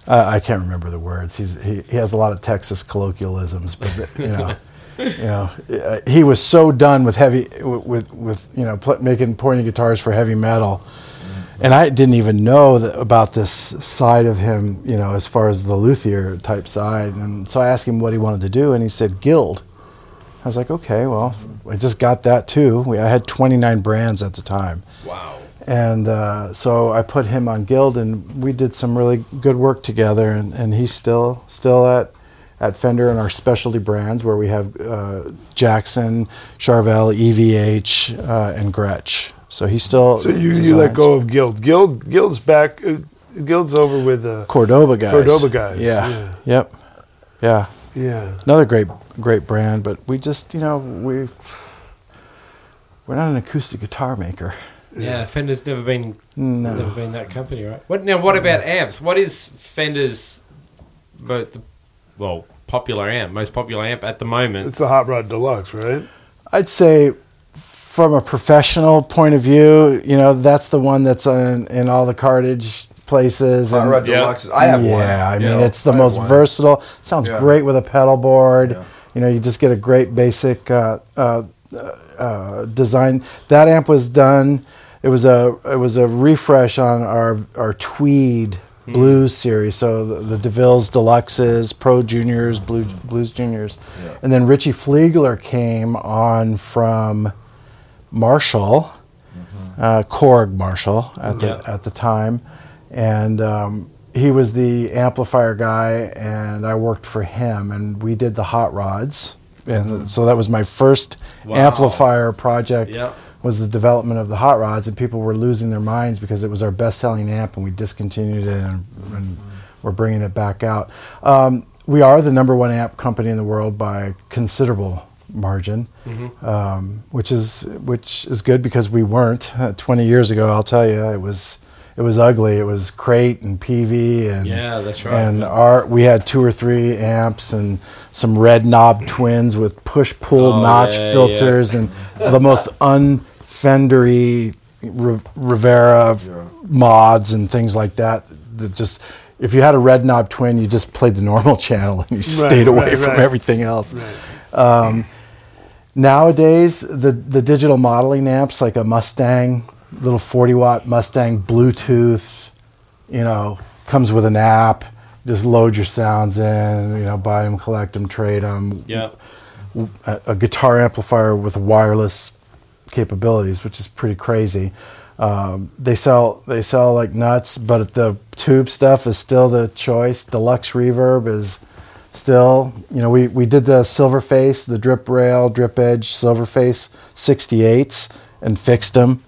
I I can't remember the words. He's he, he has a lot of Texas colloquialisms, but the, you know, you know, uh, he was so done with heavy with with you know pl- making pointy guitars for heavy metal, and I didn't even know that, about this side of him, you know, as far as the luthier type side. And so I asked him what he wanted to do, and he said guild. I was like, okay, well, I just got that too. We, I had 29 brands at the time. Wow. And uh, so I put him on Guild, and we did some really good work together. And, and he's still still at at Fender and our specialty brands, where we have uh, Jackson, Charvel, EVH, uh, and Gretsch. So he still So you, you let go of Guild. Guild Guild's back. Uh, Guild's over with uh, Cordoba guys. Cordoba guys, Yeah. yeah. Yep. Yeah. yeah. Another great great brand, but we just you know we we're not an acoustic guitar maker. Yeah, Fender's never been No. never been that company, right? What now? What about amps? What is Fender's, but the, well, popular amp, most popular amp at the moment? It's the Hot Rod Deluxe, right? I'd say from a professional point of view, you know, that's the one that's in, in all the cartage places. And- Rod Yeah. Deluxe. I have yeah, one. I mean, Yeah. it's the I most one. versatile. Sounds Yeah. great with a pedal board. Yeah. You know, you just get a great basic uh, uh, uh, design. That amp was done. It was a it was a refresh on our our Tweed Hmm. Blues series. So the, the Deville's Deluxes, Pro Juniors, Blue, Blues Juniors, Yeah. and then Richie Fliegler came on from Marshall, uh, Korg Marshall at the Yeah. at the time, and um, he was the amplifier guy, and I worked for him, and we did the hot rods, and so that was my first Wow. amplifier project. Yeah. Was the development of the hot rods, and people were losing their minds because it was our best-selling amp, and we discontinued it, and, and we're bringing it back out. Um, we are the number one amp company in the world by considerable margin, um, which is which is good because we weren't uh, 20 years ago. I'll tell you, it was it was ugly. It was crate and Peavey and Yeah, that's right. And our we had two or three amps and some red knob twins with push pull Oh, notch yeah, filters and the most unfendery Rivera Yeah. mods and things like that. That just if you had a red knob twin, you just played the normal channel and you stayed away right, from right. everything else. Um, nowadays, the the digital modeling amps like a Mustang, little 40 watt Mustang Bluetooth, you know, comes with an app. Just load your sounds in, you know, buy them, collect them, trade them. yeah. A, a guitar amplifier with wireless capabilities, which is pretty crazy. Um, they sell they sell like nuts, but the tube stuff is still the choice. Deluxe reverb is still, you know, we, we did the silver face, the drip rail, drip edge silver face 68s and fixed them.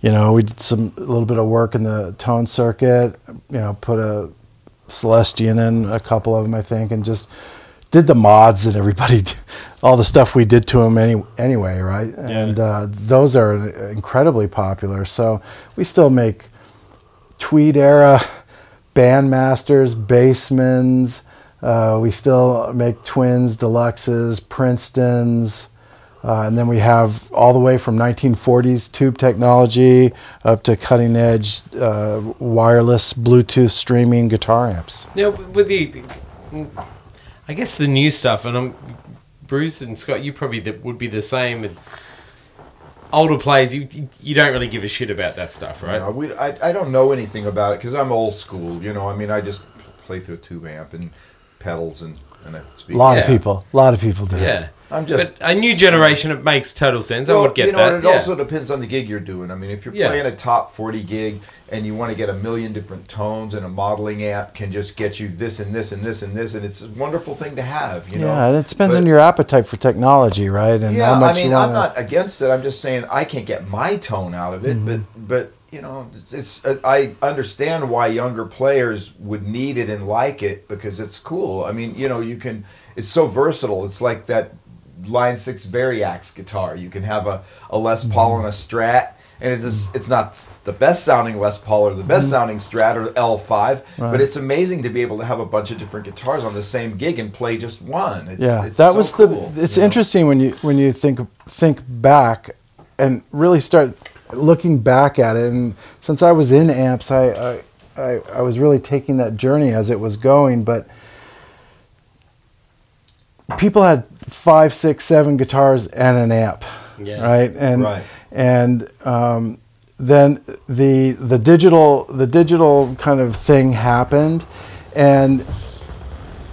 You know, we did some a little bit of work in the tone circuit. You know, put a Celestion in a couple of them, I think, and just did the mods that everybody, d- all the stuff we did to them any, anyway, right? And uh, those are incredibly popular. So we still make Tweed era Bandmasters, Bassmans. Uh, we still make Twins, Deluxes, Princetons. Uh, and then we have all the way from 1940s tube technology up to cutting edge uh, wireless Bluetooth streaming guitar amps. Now with the, I guess the new stuff, and I'm Bruce and Scott. You probably the, would be the same. with Older players, you you don't really give a shit about that stuff, right? No, we, I, I don't know anything about it because I'm old school. You know, I mean, I just play through a tube amp and pedals and, and a A speaker. lot Yeah. of people, a lot of people do. Yeah, I'm just- But a new generation, it makes total sense. I would get you know, that. and it yeah. also depends on the gig you're doing. I mean, if you're Yeah. playing a top 40 gig and you want to get a million different tones, and a modeling app can just get you this and this and this and this, and it's a wonderful thing to have. You know, yeah, and it depends But- on your appetite for technology, right? And yeah, how much I mean, you I'm not against it. I'm just saying I can't get my tone out of it. Mm-hmm. But but you know, it's uh, I understand why younger players would need it and like it because it's cool. I mean, you know, you can. It's so versatile. It's like that Line Six Variax guitar. You can have a, a Les Paul and a Strat. And it's just, it's not the best sounding Les Paul or the best sounding Strat or L5, but it's amazing to be able to have a bunch of different guitars on the same gig and play just one. It's, yeah, it's that so was cool, the. It's you know? interesting when you when you think think back and really start looking back at it. And since I was in amps, I I, I, I was really taking that journey as it was going. But people had five, six, seven guitars and an amp, Yeah. right? And Right. and um, then the the digital the digital kind of thing happened, and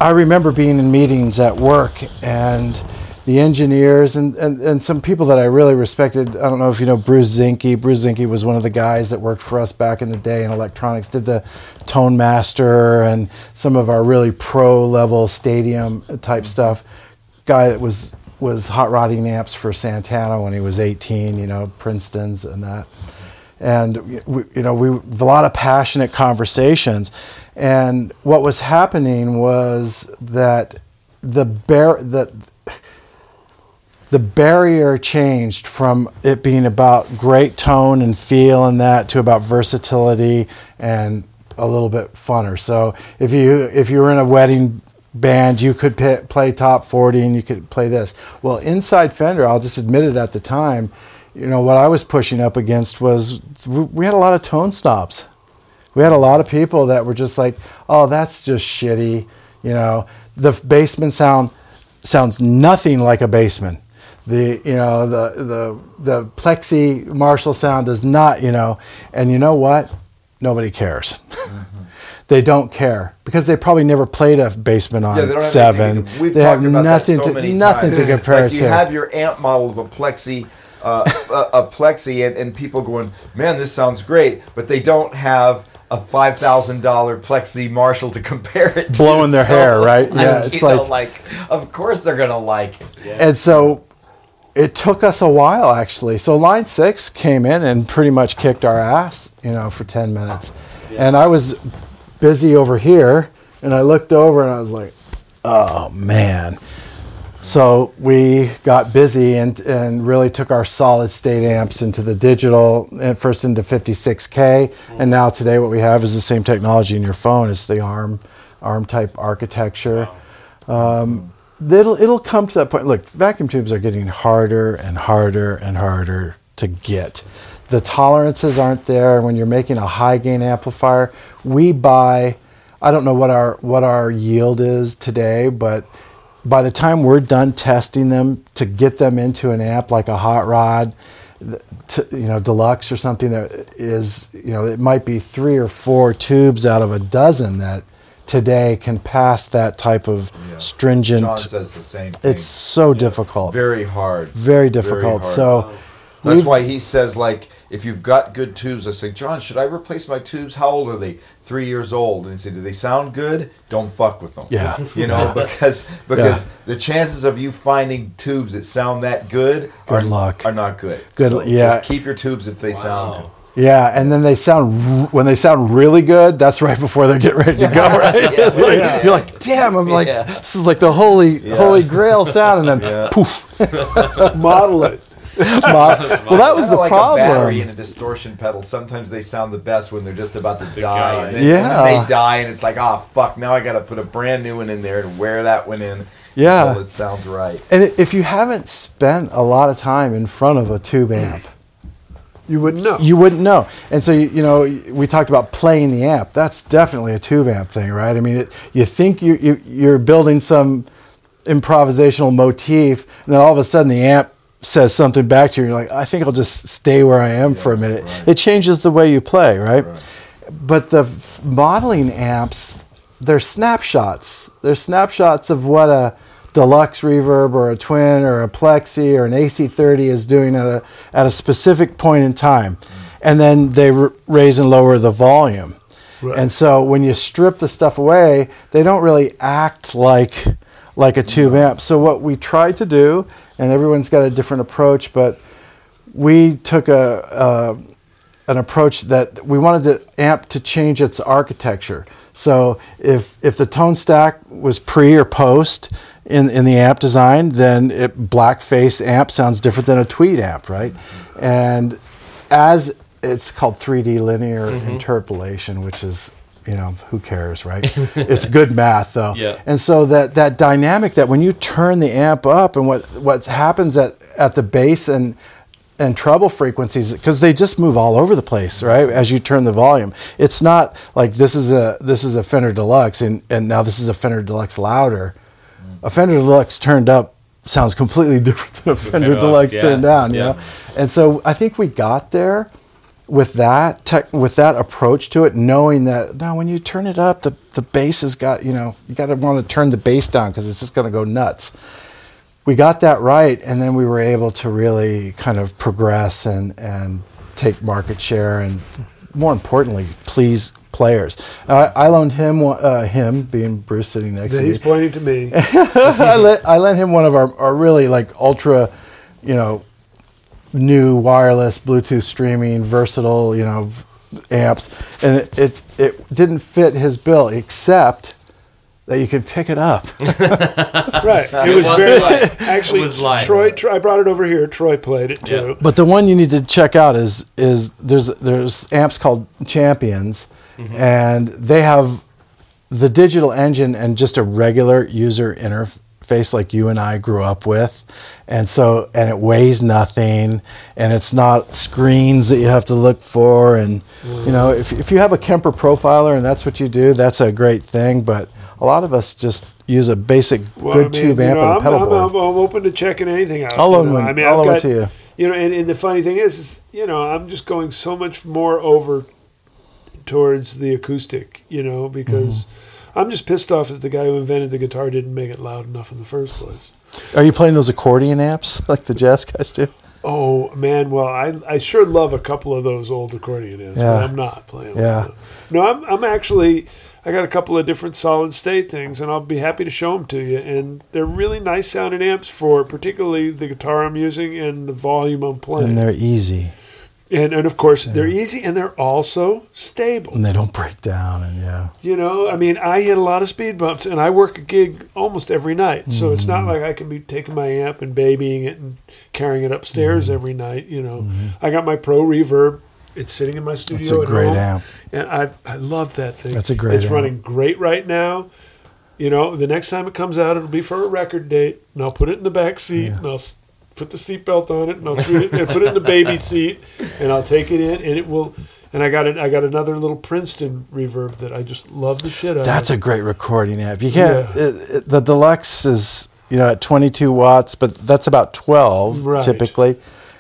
I remember being in meetings at work and the engineers and, and, and some people that I really respected. I don't know if you know Bruce Zinky. Bruce Zinky was one of the guys that worked for us back in the day in electronics, did the Tone Master and some of our really pro level stadium type stuff. Guy that was was hot rodding amps for Santana when he was 18, you know, Princeton's and that and we, you know we a lot of passionate conversations and what was happening was that the bear that the barrier changed from it being about great tone and feel and that to about versatility and a little bit funner so if you if you were in a wedding band you could p- play top 40 and you could play this well inside fender i'll just admit it at the time you know what I was pushing up against was we had a lot of tone stops. We had a lot of people that were just like, "Oh, that's just shitty," you know. The Bassman sound sounds nothing like a Bassman. The you know the the the plexi Marshall sound does not you know, and you know what? Nobody cares. they don't care because they probably never played a Bassman on Yeah, they don't have seven. to- they have nothing so to nothing times. to compare like you to. have your amp model of a plexi, uh, a, a plexi, and, and people going, man, this sounds great, but they don't have a five thousand dollar plexi Marshall to compare it to. Blowing their hair, right? like, Yeah, you it's know, like- of course they're gonna like it. And so it took us a while actually. So line six came in and pretty much kicked our ass, you know, for 10 minutes. And I was busy over here and I looked over and I was like, oh man. So we got busy and, and really took our solid state amps into the digital, and first into 56K. And now today what we have is the same technology in your phone. It's the ARM, ARM type architecture Um, it'll it'll come to that point. Look, vacuum tubes are getting harder and harder and harder to get. The tolerances aren't there. When you're making a high gain amplifier, we buy. I don't know what our what our yield is today, but by the time we're done testing them to get them into an amp like a hot rod, to, you know, deluxe or something that is, you know, it might be three or four tubes out of a dozen that today can pass that type of Yeah. stringent. John says the same thing. It's so difficult, very, hard. very hard. difficult. hard. So That's why he says like if you've got good tubes, I say, John, should I replace my tubes? How old are they? Three years old. And he said, Do they sound good? Don't fuck with them. Yeah. You know, because because the chances of you finding tubes that sound that good are, luck. are not good. Good So yeah. Just keep your tubes if they sound good. Yeah, and then they sound when they sound really good. That's right before they get ready to go. Right? It's like- yeah. You're like, damn! I'm like, Yeah. this is like the holy holy grail sound, and then Yeah. poof. Model it. Well, that was the like problem. a battery and a distortion pedal. Sometimes they sound the best when they're just about to die. guy. And then, Yeah. and then they die, and it's like, oh fuck! Now I got to put a brand new one in there and wear that one in. Yeah. until it sounds right. And if you haven't spent a lot of time in front of a tube amp, You wouldn't know. you wouldn't know. And so, you, you know, we talked about playing the amp. That's definitely a tube amp thing, right? I mean, it, you think you, you, you're building some improvisational motif, and then all of a sudden the amp says something back to you. You're like, I think I'll just stay where I am for a minute. right. It changes the way you play, right? But the f- modeling amps, they're snapshots. They're snapshots of what a deluxe reverb or a twin or a plexi or an AC30 is doing at a, at a specific point in time. and then they r- raise and lower the volume. Right. And so when you strip the stuff away, they don't really act like like a tube amp. So what we tried to do, and everyone's got a different approach, but we took a, a an approach that we wanted the amp to change its architecture. So if if the tone stack was pre or post in in the amp design, then it black face amp sounds different than a tweed amp, right? And as it's called 3D linear mm-hmm. interpolation, which is you know who cares, right? it's good math though. Yeah. And so that that dynamic that when you turn the amp up and what what happens at at the bass and and treble frequencies because they just move all over the place mm-hmm. right as you turn the volume it's not like this is a this is a fender deluxe and and now this is a fender deluxe louder a fender deluxe turned up sounds completely different than a fender off, deluxe yeah, turned down you yeah. know and so i think we got there with that tech, with that approach to it knowing that now when you turn it up the the bass has got you know you got to want to turn the bass down because it's just going to go nuts we got that right, and then we were able to really kind of progress and and take market share, and more importantly, please players. Uh, I loaned him uh, him being Bruce sitting next to me. He's pointing to me. I let I lent him one of our, our really like ultra, you know, new wireless Bluetooth streaming versatile you know amps, and it it, it didn't fit his bill except that you could pick it up. right. It was was very light. actually. It was light. Troy, Troy, I brought it over here. Troy played it too. Yeah. But the one you need to check out is is there's there's amps called Champions, Mm-hmm. and they have the digital engine and just a regular user interface like you and I grew up with, and so and it weighs nothing, and it's not screens that you have to look for, and you know if if you have a Kemper profiler and that's what you do, that's a great thing. But a lot of us just use a basic Well, good I mean, tube amp know, and a I'm, pedal I'm, board. I'm, I'm open to checking anything out. I'll loan one. I mean, I'll I've got, to you. You know, and, and the funny thing is, is, you know, I'm just going so much more over towards the acoustic, you know, because Mm-hmm. I'm just pissed off that the guy who invented the guitar didn't make it loud enough in the first place. Are you playing those accordion amps like the jazz guys do? Oh man, well I I sure love a couple of those old accordion amps, Yeah. but I'm not playing. Yeah. them. No, I'm I'm actually I got a couple of different solid state things, and I'll be happy to show them to you. And they're really nice sounding amps for particularly the guitar I'm using and the volume I'm playing. And they're easy and and of course they're easy and they're also stable. and they don't break down. And yeah, You know, I mean, I hit a lot of speed bumps, and I work a gig almost every night. So it's Mm-hmm. not like I can be taking my amp and babying it and carrying it upstairs Mm-hmm. every night. You know, I got my Pro Reverb. It's sitting in my studio. It's a at great home, amp. and I I love that thing. That's a great It's amp. running great right now. You know, the next time it comes out, it'll be for a record date, and I'll put it in the back seat, and I'll put the seatbelt on it, and I'll put it, and put it in the baby seat, and I'll take it in, and it will. And I got it. I got another little Princeton reverb that I just love the shit out that's a great recording amp. You can't. Yeah. It, it, the deluxe is you know at 22 watts, but that's about 12 Right. typically.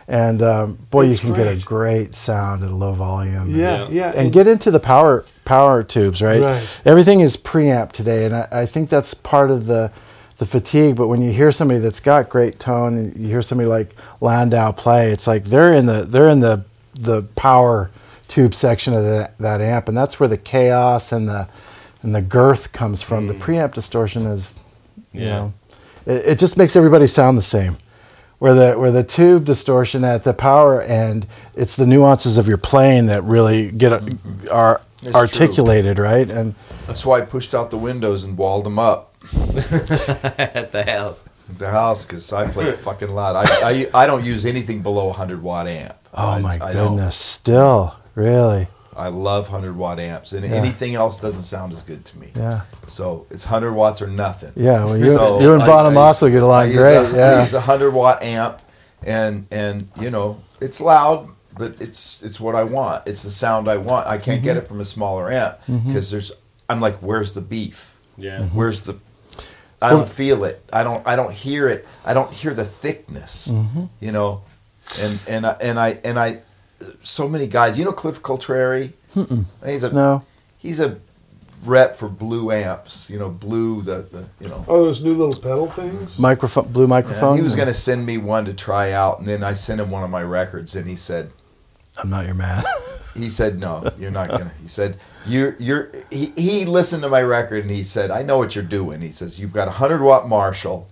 And um, boy, you can get a great. sound at a low volume. yeah, yeah, and get into the power power tubes, right? Right. Everything is preamp today, and I, I think that's part of the the fatigue. But when you hear somebody that's got great tone, and you hear somebody like Landau play, it's like they're in the they're in the the power tube section of that, that amp, and that's where the chaos and the and the girth comes from. The mm. preamp distortion is, you Yeah. know, it, it just makes everybody sound the same. Where the where the tube distortion at the power end, it's the nuances of your playing that really get mm-hmm. are It's articulated, right? And That's why I pushed out the windows and walled them up at the house. at the house because I play fucking loud. I, I, I don't use anything below a 100 watt amp. oh I- my I don't. still really, I love 100 watt amps, and Yeah. anything else doesn't sound as good to me. yeah, So it's 100 watts or nothing. yeah. Well, you So you and I- Bonham also get I along use great. a, I yeah, He's a 100 watt amp, and and you know it's loud, but it's it's what I want. It's the sound I want. I can't Mm-hmm. get it from a smaller amp because there's. I'm like, where's the beef? Yeah. Mm-hmm. Where's the? I don't feel it. I don't. I don't hear it. I don't hear the thickness. Mm-hmm. You know, and and I, and I and I, so many guys. You know Cliff Coltrari. He's a no, he's a rep for blue amps. You know, blue the, the you know. Oh, those new little pedal things. microphone, blue And microphone. he was going to send me one to try out, and then I sent him one of my records, and he said, I'm not your man. He said, "No, you're not gonna." He said, "You're you're." He, he listened to my record and he said, "I know what you're doing." He says, "You've got a hundred watt Marshall,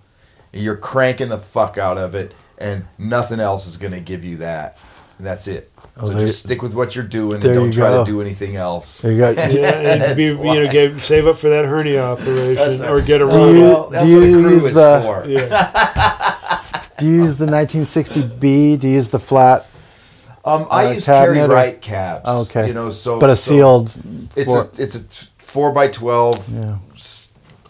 and you're cranking the fuck out of it, and nothing else is gonna give you that. And that's it. Oh, so there- just stick with what you're doing and don't try go. to do anything else." there you go. Yeah, and be, you know, get, save up for that hernia operation That's or get a Do run. you- Well, that's do what a you crew use is the- for. Yeah. do you use the 1960B? Do you use the flat, Um, I Uh, use carry cabinet or- right cabs. Oh, okay. You know, so but a so sealed? It's for- a it's a four by twelve. Yeah.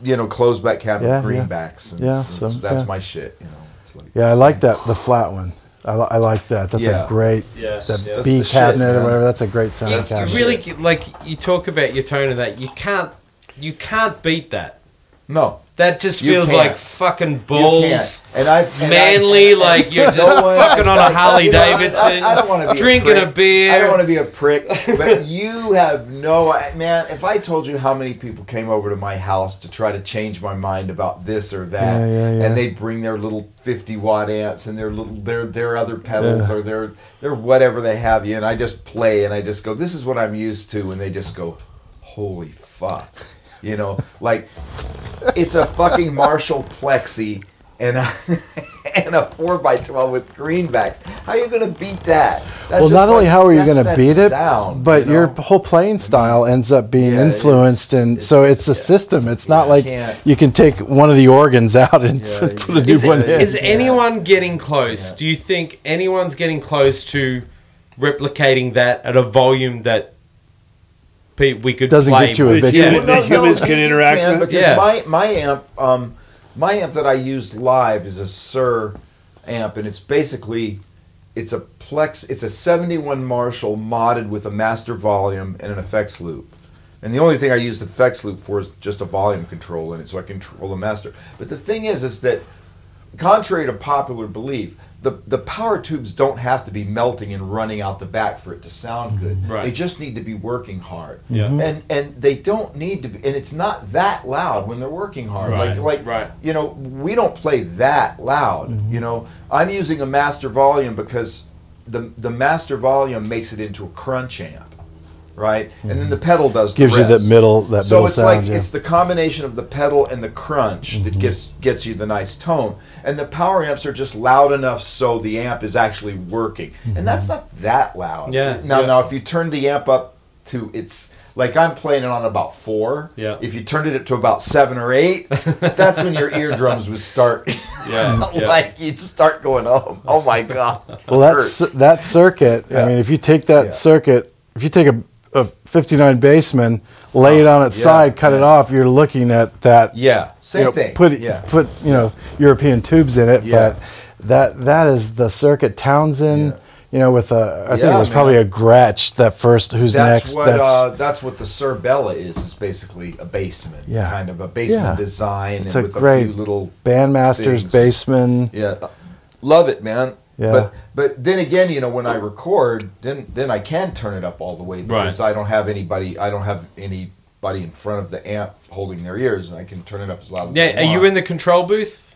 You know, closed back cabinet Yeah, with yeah. greenbacks. And, Yeah, and so, that's yeah. my shit. You know. Like Yeah, I the like that. The flat one. I, li- I like that. That's Yeah. a great. Yes, That yes. B the shit, cabinet or whatever. That's a great sound sounding you cabinet. really like you talk about your tone of that. You can't you can't beat that. No, That just You feels can't. like fucking bulls. And I and manly, I, like you're just No one- fucking on a I- Harley you know, I- I- Davidson, I, don't want to be drinking a, a, beer. I don't want to be a prick, but you have no man. If I told you how many people came over to my house to try to change my mind about this or that, Yeah, yeah, yeah. and they bring their little fifty watt amps and their little their their other pedals Yeah. or their their whatever they have you, and I just play and I just go, this is what I'm used to, and they just go, holy fuck, you know, like it's a fucking Marshall Plexi and a and a four x twelve with greenbacks. How are you gonna beat that? That's well, not only like- how are you going to beat it, sound, but you your whole playing style ends up being Yeah, it's- influenced, and so it's- it's a yeah. system. It's not like you can take one of the organs out and Yeah, put a new one in. is Yeah. anyone getting close? Yeah. Do you think anyone's getting close to replicating that at a volume that pe- we could Doesn't play get you a with? victory. Yeah. The humans can interact with it? because Yeah. my my amp um my amp that I use live is a Suhr amp and it's basically it's a plex it's a 71 Marshall modded with a master volume and an effects loop. And the only thing I use the effects loop for is just a volume control in it so I control the master. But the thing is is that contrary to popular belief, the, the power tubes don't have to be melting and running out the back for it to sound good. Right. They just need to be working hard. Yeah. Mhm. And and they don't need to be and it's not that loud when they're working hard. Right, Like like right. you know, we don't play that loud. Mm-hmm. You know, I'm using a master volume because the the master volume makes it into a crunch amp. Right? And then the pedal does the Mm-hmm. Gives you that rest. middle that So middle it's sound. like yeah. it's the combination of the pedal and the crunch Mm-hmm. that gets gets you the nice tone. And the power amps are just loud enough so the amp is actually working. Mm-hmm. And that's not that loud. Yeah, Now yeah. now if you turn the amp up to its like I'm playing it on about four. Yeah. If you turned it up to about seven or eight, that's when your eardrums would start Yeah, yeah. like you'd start going, Oh oh my god. well, that's that circuit. I mean, if you take that Yeah. circuit, if you take a, a 59 Bassman, lay it on its yeah, side, cut it off, you're looking at that. Yeah. Same you know, thing. Put yeah. put you know European tubes in it, Yeah. but that that is the circuit. Townshend, Yeah. you know, with a I think it was probably a Gretsch that first. Who's that's next? what uh, that's what the Suhr Bella is. Is basically a Bassman, Yeah. kind of a Bassman Yeah. design, It's and a with a great few little Bandmasters things. Bassman. Yeah, love it, man. Yeah. But but then again, you know, when I record, then then I can turn it up all the way because I don't have anybody. I don't have anybody in front of the amp holding their ears, and I can turn it up as loud as Yeah, I are you in the control booth?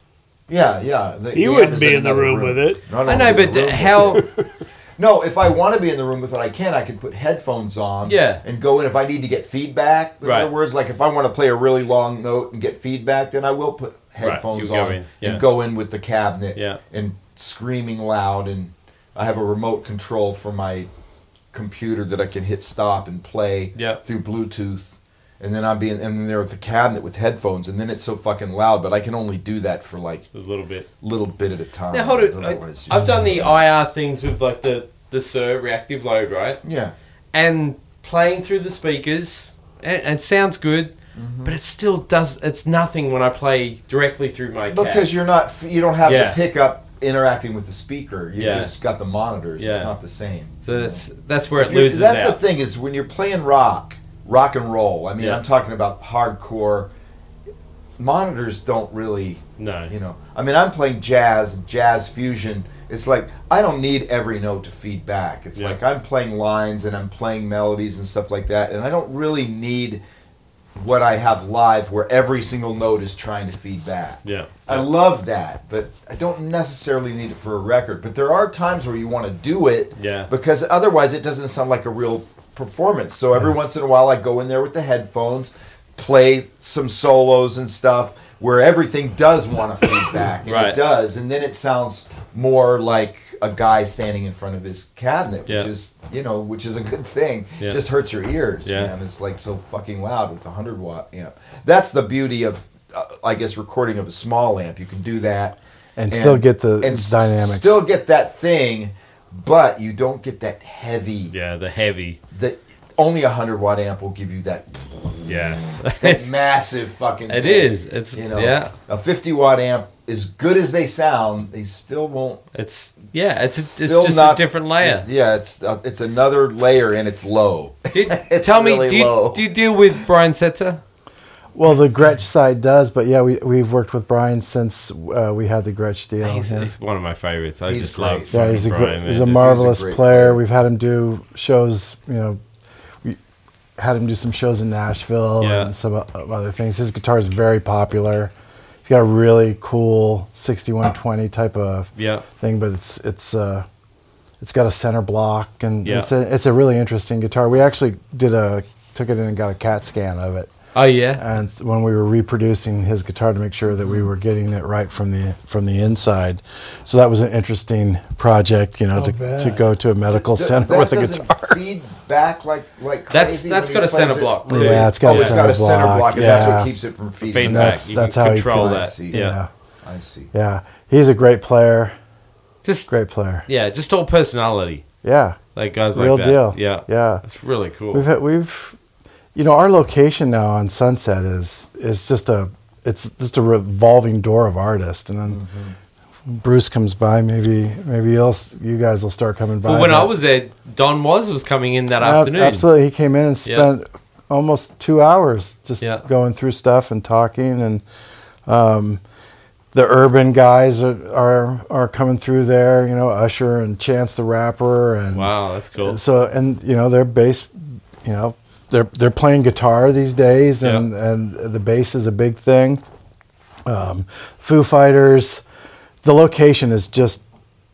Yeah, yeah. The, You the wouldn't be in the another room with it. No, no, I know, but the room how? No, if I want to be in the room with it, I can. I can put headphones on. Yeah. And go in if I need to get feedback. In Right. other words, like if I want to play a really long note and get feedback, then I will put headphones you go on in, yeah. and go in with the cabinet Yeah. and screaming loud. And I have a remote control for my computer that I can hit stop and play Yeah. through Bluetooth. And then I'm being and then there with the cabinet with headphones, and then it's so fucking loud. But I can only do that for like A little bit. little bit at a time. Now hold it. I, Otherwise, I've done the IR things with like the the Suhr reactive load, right? yeah. And playing through the speakers, and, and it sounds good, Mm-hmm. but it still does. It's nothing when I play directly through my Because cab. you're not, you don't have Yeah. the pickup interacting with the speaker. You Yeah. just got the monitors. Yeah. It's not the same. So that's that's where If it loses that's out. the thing is when you're playing rock, rock and roll. I mean, Yeah. I'm talking about hardcore. Monitors don't really, No. you know. I mean, I'm playing jazz, jazz fusion. It's like I don't need every note to feed back. It's like I'm playing lines and I'm playing melodies and stuff like that, and I don't really need what I have live, where every single note is trying to feed back. Yeah. I love that, but I don't necessarily need it for a record. But there are times where you want to do it, Yeah. because otherwise it doesn't sound like a real performance. So every once in a while, I go in there with the headphones, play some solos and stuff where everything does want to feed back, and Right. it does, and then it sounds more like a guy standing in front of his cabinet, Yeah. which is you know, which is a good thing. Yeah. Just hurts your ears, Yeah. man. It's like so fucking loud with the hundred watt amp. That's the beauty of, uh, I guess, recording of a small amp. You can do that And still get the s- dynamics. Still get that thing, but you don't get that heavy. Yeah, the heavy. That only a hundred watt amp will give you that Yeah. that massive fucking. It thing. is. It's- you know yeah. a fifty watt amp. As good as they sound, they still won't. It's yeah. It's a, it's just not, a different layer. it's- yeah, it's uh, it's another layer and it's low. Did, It's tell me, really do you, do you deal with Brian Setzer? Well, the Gretsch side does, but yeah, we we've worked with Brian since uh, we had the Gretsch deal. He's, yeah. he's one of my favorites. I He's just great. love. Yeah, he's a fucking gr- Brian, he's a Just- marvelous great player. player. We've had him do shows. You know, we had him do some shows in Nashville Yeah. and some other things. His guitar is very popular. He's got a really cool 6120 type of Yeah. thing, but it's it's uh, it's got a center block and Yeah. it's a it's a really interesting guitar. We actually did a took it in and got a CAT scan of it. Oh yeah. and when we were reproducing his guitar to make sure that we were getting it right from the from the inside so that was an interesting project you know oh, to, bet. to go to a medical Th- center that with a doesn't guitar Feed back like like That's- crazy that's when got he a center it? block, too. yeah it's got Oh, a it's center got a center block, and that's what keeps it from feeding. Feedback. That's- you that's can how he control can- that. I see. Yeah. yeah I see. yeah he's a great player Just great player yeah, just all personality. yeah Like guys real like that. deal Yeah. yeah It's really cool. We've had, we've, you know, our location now on Sunset is is just a it's just a revolving door of artists, and then Mm-hmm. Bruce comes by, maybe maybe you'll you guys will start coming by. well, when but- I was there, Don Was was coming in that Ab- afternoon. absolutely, he came in and Yeah. spent almost two hours just Yeah. going through stuff and talking, and um, the urban guys are, are are coming through there. You know, Usher and Chance the Rapper, and Wow, that's cool. so and you know their bass you know they're they're playing guitar these days and Yeah. and the bass is a big thing um, foo fighters the location is just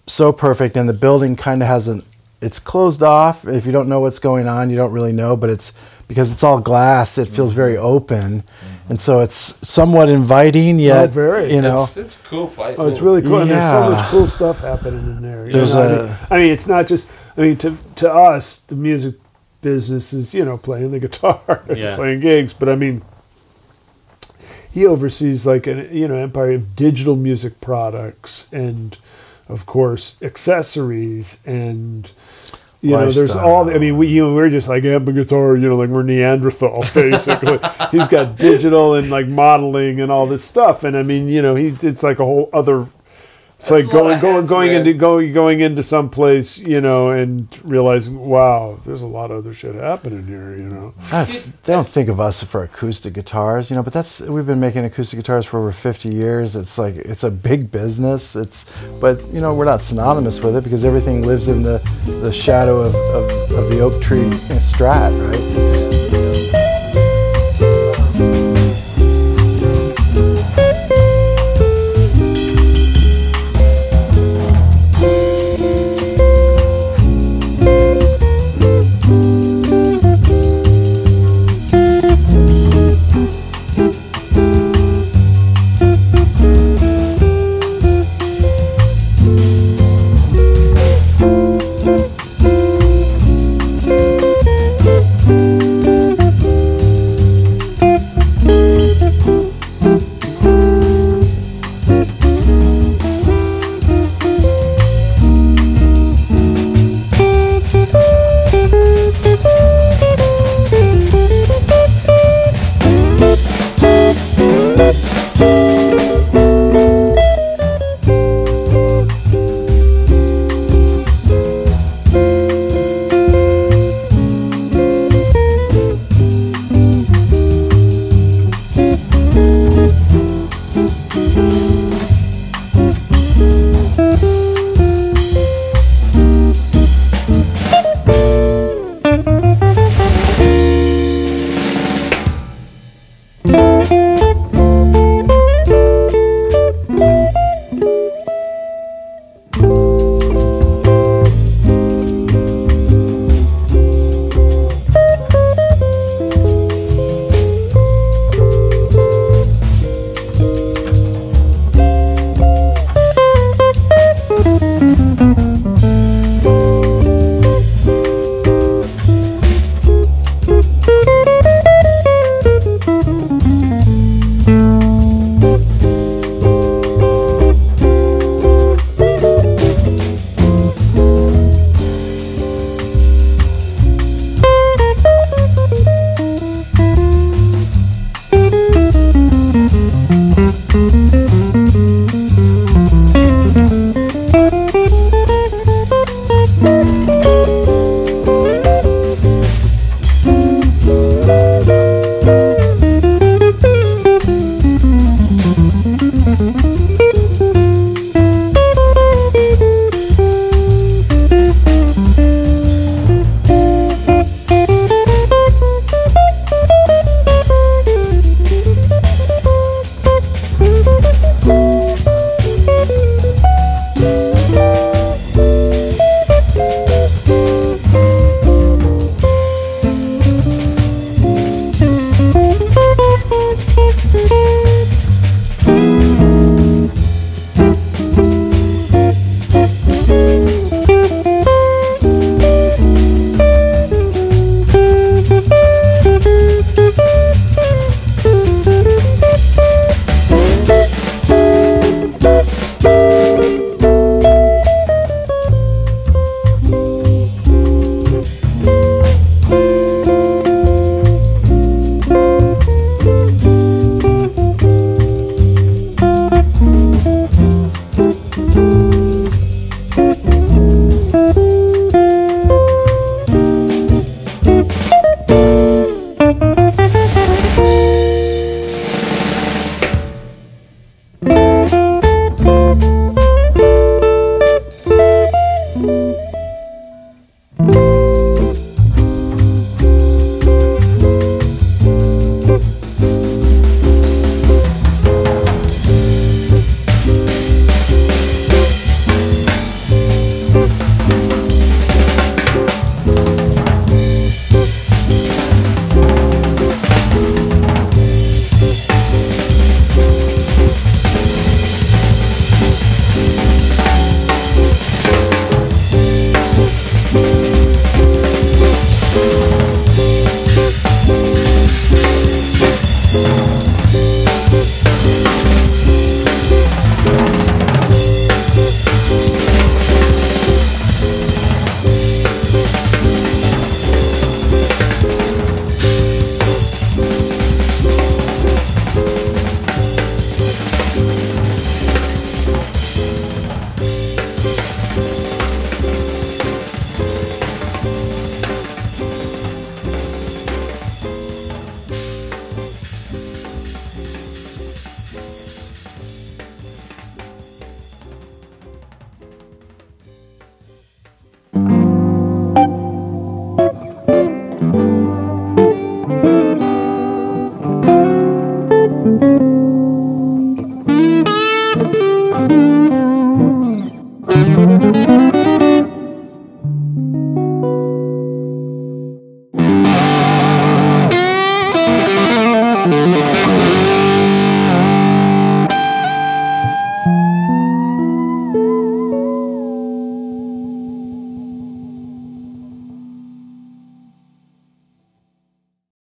so perfect and the building kind of has an it's closed off if you don't know what's going on you don't really know but it's because it's all glass it feels very open and so it's somewhat inviting yet very. you know It's, it's a cool place. Oh, it's really cool. And there's so much cool stuff happening in there. There's know, I a- mean- I mean, it's not just. I mean, to to us, the music business is you know playing the guitar, and Yeah. playing gigs. But I mean, he oversees like an you know empire of digital music products and, of course, accessories and. You know, there's all. The, I mean, we you know, we're just like amp and guitar. You know, like we're Neanderthal basically. He's got digital and like modeling and all this stuff. And I mean, you know, he it's like a whole other. It's That's like going going going into going going into some place, you know, and realizing, wow, there's a lot of other shit happening here. You know, I- they don't think of us for acoustic guitars, you know, but that's we've been making acoustic guitars for over 50 years. It's like it's a big business. It's but you know, we're not synonymous with it because everything lives in the the shadow of, of, of the oak tree strat, right?